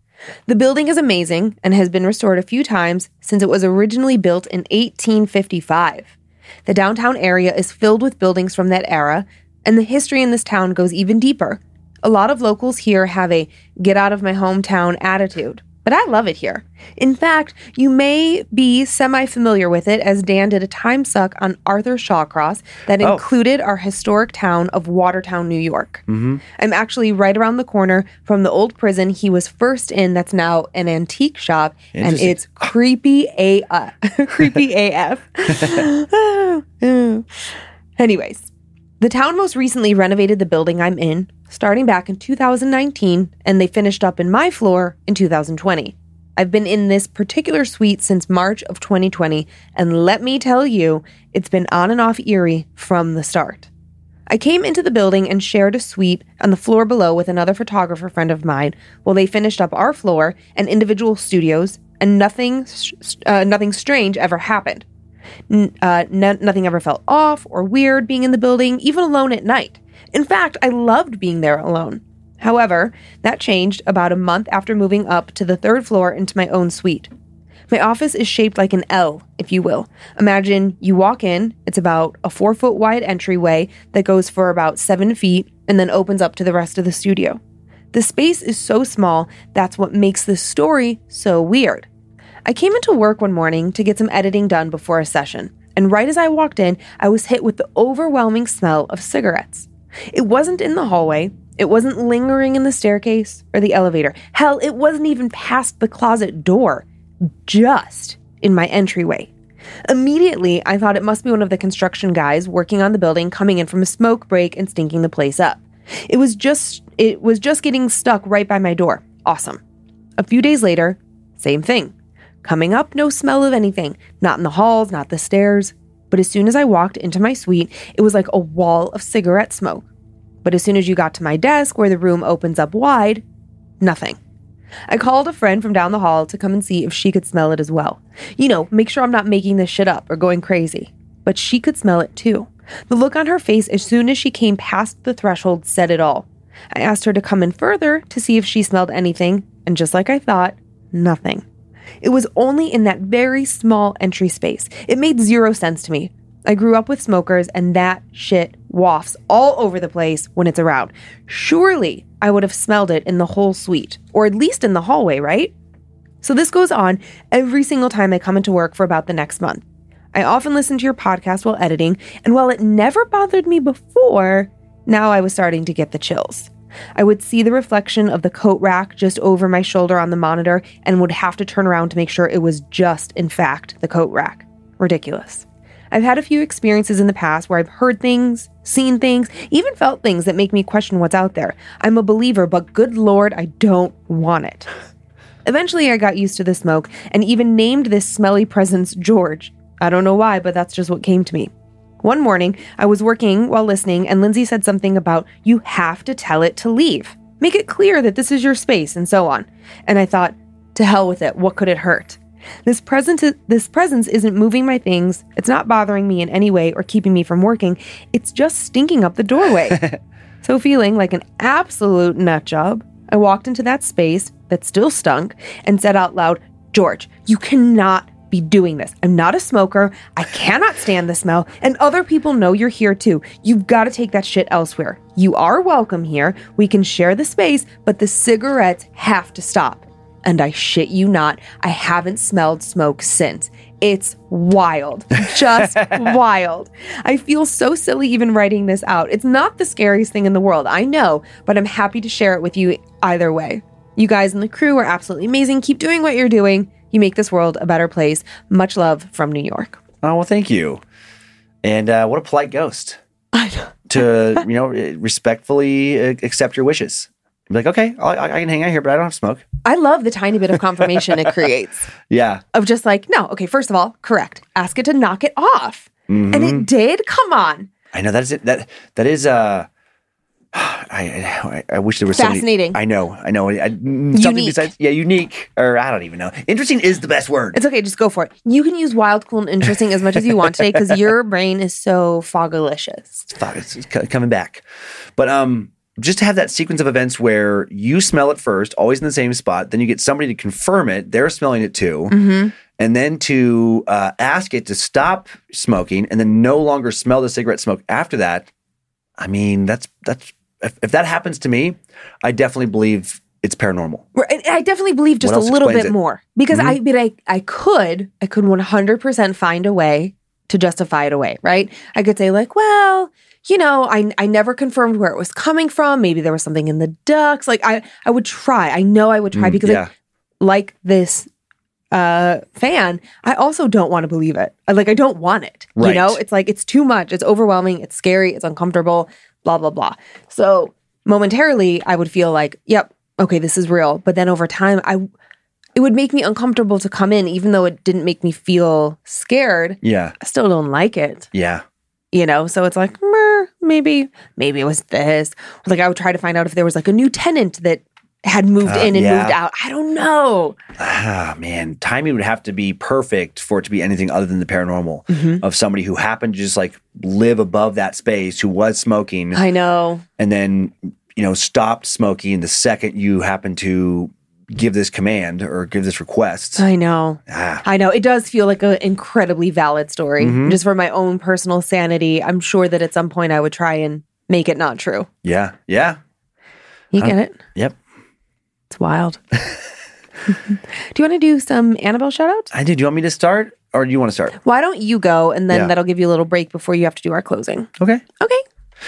The building is amazing and has been restored a few times since it was originally built in 1855. The downtown area is filled with buildings from that era, and the history in this town goes even deeper. A lot of locals here have a get out of my hometown attitude, but I love it here. In fact, you may be semi familiar with it as Dan did a time suck on Arthur Shawcross that Oh. included our historic town of Watertown, New York. Mm-hmm. I'm actually right around the corner from the old prison he was first in that's now an antique shop and it's creepy A uh, creepy AF. Anyways, the town most recently renovated the building I'm in starting back in 2019 and they finished up in my floor in 2020. I've been in this particular suite since March of 2020 and let me tell you, it's been on and off eerie from the start. I came into the building and shared a suite on the floor below with another photographer friend of mine while they finished up our floor and individual studios, and nothing, uh, nothing strange ever happened. Uh, no- nothing ever felt off or weird being in the building, even alone at night. In fact, I loved being there alone. However, that changed about a month after moving up to the third floor into my own suite. My office is shaped like an L, if you will. Imagine you walk in, it's about a four foot wide entryway that goes for about seven feet and then opens up to the rest of the studio. The space is so small, that's what makes this story so weird. I came into work one morning to get some editing done before a session, and right as I walked in, I was hit with the overwhelming smell of cigarettes. It wasn't in the hallway, it wasn't lingering in the staircase or the elevator. Hell, it wasn't even past the closet door just in my entryway. Immediately, I thought it must be one of the construction guys working on the building coming in from a smoke break and stinking the place up. It was just it was just getting stuck right by my door. Awesome. A few days later, same thing. Coming up, no smell of anything. Not in the halls, not the stairs. But as soon as I walked into my suite, it was like a wall of cigarette smoke. But as soon as you got to my desk, where the room opens up wide, nothing. I called a friend from down the hall to come and see if she could smell it as well. You know, make sure I'm not making this shit up or going crazy. But she could smell it too. The look on her face as soon as she came past the threshold said it all. I asked her to come in further to see if she smelled anything, and just like I thought, nothing. It was only in that very small entry space. It made zero sense to me. I grew up with smokers, and that shit wafts all over the place when it's around. Surely I would have smelled it in the whole suite, or at least in the hallway, right? So this goes on every single time I come into work for about the next month. I often listen to your podcast while editing, and while it never bothered me before, now I was starting to get the chills. I would see the reflection of the coat rack just over my shoulder on the monitor and would have to turn around to make sure it was just, in fact, the coat rack. Ridiculous. I've had a few experiences in the past where I've heard things, seen things, even felt things that make me question what's out there. I'm a believer, but good lord, I don't want it. Eventually, I got used to the smoke and even named this smelly presence George. I don't know why, but that's just what came to me. One morning, I was working while listening, and Lindsay said something about you have to tell it to leave. Make it clear that this is your space, and so on. And I thought, to hell with it, what could it hurt? This presence, this presence isn't moving my things. It's not bothering me in any way or keeping me from working. It's just stinking up the doorway. so, feeling like an absolute nut job, I walked into that space that still stunk and said out loud, George, you cannot be doing this. I'm not a smoker. I cannot stand the smell. And other people know you're here too. You've got to take that shit elsewhere. You are welcome here. We can share the space, but the cigarettes have to stop. And I shit you not, I haven't smelled smoke since. It's wild. Just wild. I feel so silly even writing this out. It's not the scariest thing in the world, I know, but I'm happy to share it with you either way. You guys and the crew are absolutely amazing. Keep doing what you're doing. You make this world a better place. Much love from New York. Oh well, thank you. And uh, what a polite ghost to you know respectfully accept your wishes. Be like, okay, I, I can hang out here, but I don't have smoke. I love the tiny bit of confirmation it creates Yeah, of just like, no, okay, first of all, correct. Ask it to knock it off. And Mm-hmm. it did? Come on. I know that is it. That that is uh. I, I I wish there was Fascinating. Something, I know, I know. I, mm, something Unique. besides, yeah, unique, or I don't even know. Interesting is the best word. It's okay, just go for it. You can use wild, cool, and interesting as much as you want today because your brain is so fogalicious. It's, it's coming back. But um, just to have that sequence of events where you smell it first, always in the same spot, then you get somebody to confirm it, they're smelling it too, Mm-hmm. and then to uh, ask it to stop smoking, and then no longer smell the cigarette smoke after that. I mean, that's that's if, if that happens to me, I definitely believe it's paranormal. Right, I definitely believe just a little bit it? Mm-hmm. more because I, but I, I could, I could 100% find a way to justify it away, right? I could say like, well, you know, I, I never confirmed where it was coming from. Maybe there was something in the ducks. Like I, I would try. I know I would try Mm, because yeah. like, like this uh fan, I also don't want to believe it. Like I don't want it. You know, it's like it's too much. It's overwhelming. It's scary. It's uncomfortable. Blah blah blah. So momentarily, I would feel like, yep, okay, this is real. But then over time, I it would make me uncomfortable to come in, even though it didn't make me feel scared. Yeah, I still don't like it, yeah, you know. So it's like, maybe, maybe it was this. Like I would try to find out if there was like a new tenant that had moved Uh, in and yeah. moved out. I don't know. ah, man, timing would have to be perfect for it to be anything other than the paranormal Mm-hmm. of somebody who happened to just like live above that space, who was smoking, I know. and then you know stopped smoking the second you happen to give this command or give this request. I know. ah, I know. It does feel like an incredibly valid story. Mhm. Just for my own personal sanity, I'm sure that at some point I would try and make it not true. yeah, yeah, You get it? yep. It's wild. do you want to do some Annabelle shout outs? I do. Do you want me to start, or do you want to start? Why don't you go and then Yeah. that'll give you a little break before you have to do our closing? Okay. Okay.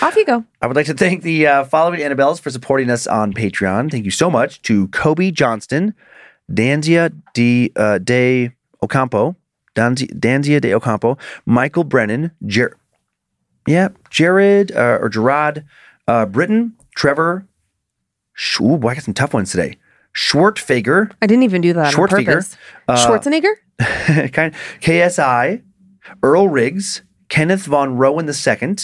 Off you go. I would like to thank the uh, following Annabelles for supporting us on Patreon. Thank you so much to Kobe Johnston, Danzia de, uh, de Ocampo, Danzia, Danzia de Ocampo, Michael Brennan, Jer- yeah, Jared uh, or Gerard uh, Britton, Trevor. Ooh, boy, I got some tough ones today. Schwartfager, I didn't even do that on purpose. Uh, Schwarzenegger? kind KSI, Earl Riggs, Kenneth von Rowan II,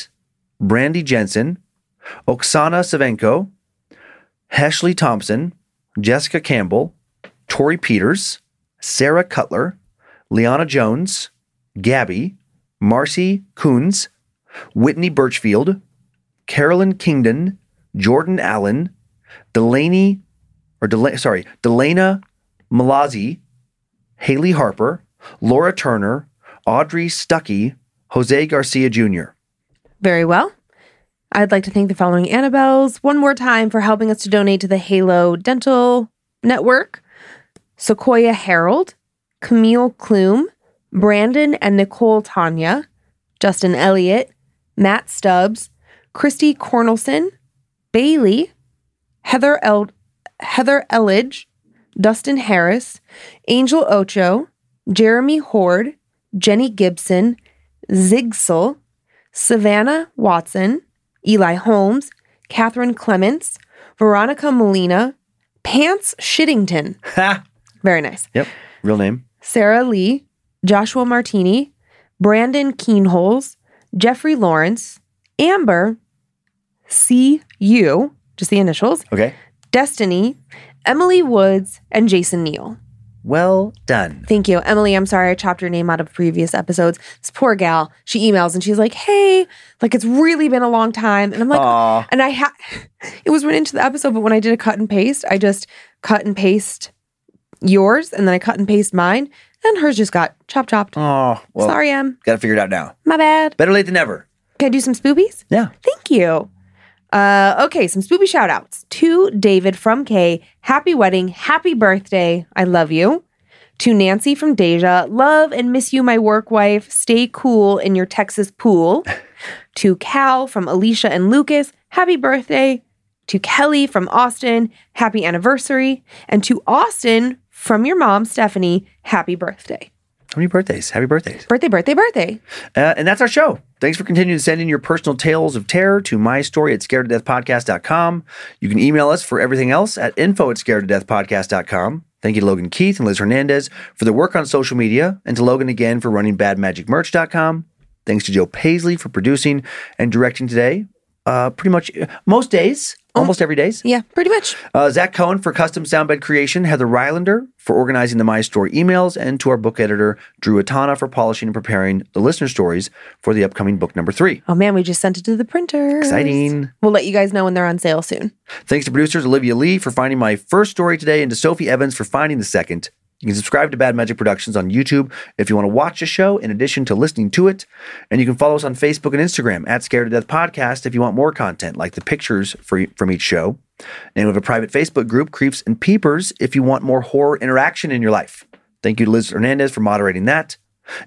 Brandy Jensen, Oksana Savenko, Heshley Thompson, Jessica Campbell, Tori Peters, Sarah Cutler, Liana Jones, Gabby, Marcy Coons, Whitney Birchfield, Carolyn Kingdon, Jordan Allen, Delaney, or Dela- sorry, Delana Malazzi, Haley Harper, Laura Turner, Audrey Stuckey, Jose Garcia Jr. Very well. I'd like to thank the following Annabelles one more time for helping us to donate to the Halo Dental Network Sequoia Harold, Camille Klume, Brandon and Nicole Tanya, Justin Elliott, Matt Stubbs, Christy Cornelson, Bailey, Heather El- Heather Elledge, Dustin Harris, Angel Ocho, Jeremy Horde, Jenny Gibson, Zigsel, Savannah Watson, Eli Holmes, Catherine Clements, Veronica Molina, Pants Shittington. Very nice. Yep, real name. Sarah Lee, Joshua Martini, Brandon Keenholes, Jeffrey Lawrence, Amber, C.U., just the initials, Okay. Destiny, Emily Woods, and Jason Neal. Well done. Thank you. Emily, I'm sorry I chopped your name out of previous episodes. This poor gal, she emails and she's like, hey, like it's really been a long time. And I'm like, Aw. and I had, it was written into the episode, but when I did a cut and paste, I just cut and paste yours and then I cut and paste mine and hers just got chop chopped. Oh, well, Sorry, Em. Got to figure it out now. My bad. Better late than never. Can I do some spoobies? Yeah. Thank you. Uh, okay, some spoopy shout outs to David from K. Happy wedding. Happy birthday. I love you. To Nancy from Deja. Love and miss you, my work wife. Stay cool in your Texas pool. to Cal from Alicia and Lucas. Happy birthday. To Kelly from Austin. Happy anniversary. And to Austin from your mom, Stephanie. Happy birthday. How many birthdays? Happy birthdays. Birthday, birthday, birthday. Uh, and that's our show. Thanks for continuing to send in your personal tales of terror to my story at scared to death podcast.com. You can email us for everything else at info at scared to death podcast.com. Thank you to Logan Keith and Liz Hernandez for the work on social media, and to Logan again for running badmagicmerch.com. Thanks to Joe Paisley for producing and directing today. Uh, pretty much most days, almost every days. Yeah, pretty much. Uh, Zach Cohen for custom soundbed creation, Heather Rylander for organizing the My Story emails, and to our book editor, Drew Atana for polishing and preparing the listener stories for the upcoming book number three. Oh man, we just sent it to the printer. Exciting. We'll let you guys know when they're on sale soon. Thanks to producers Olivia Lee for finding my first story today and to Sophie Evans for finding the second. You can subscribe to Bad Magic Productions on YouTube if you want to watch the show in addition to listening to it. And you can follow us on Facebook and Instagram at Scared to Death Podcast if you want more content like the pictures for, from each show. And we have a private Facebook group, Creeps and Peepers, if you want more horror interaction in your life. Thank you to Liz Hernandez for moderating that.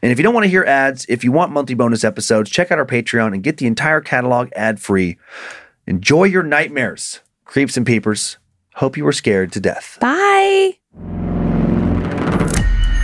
And if you don't want to hear ads, if you want monthly bonus episodes, check out our Patreon and get the entire catalog ad free. Enjoy your nightmares, creeps and peepers. Hope you were scared to death. Bye.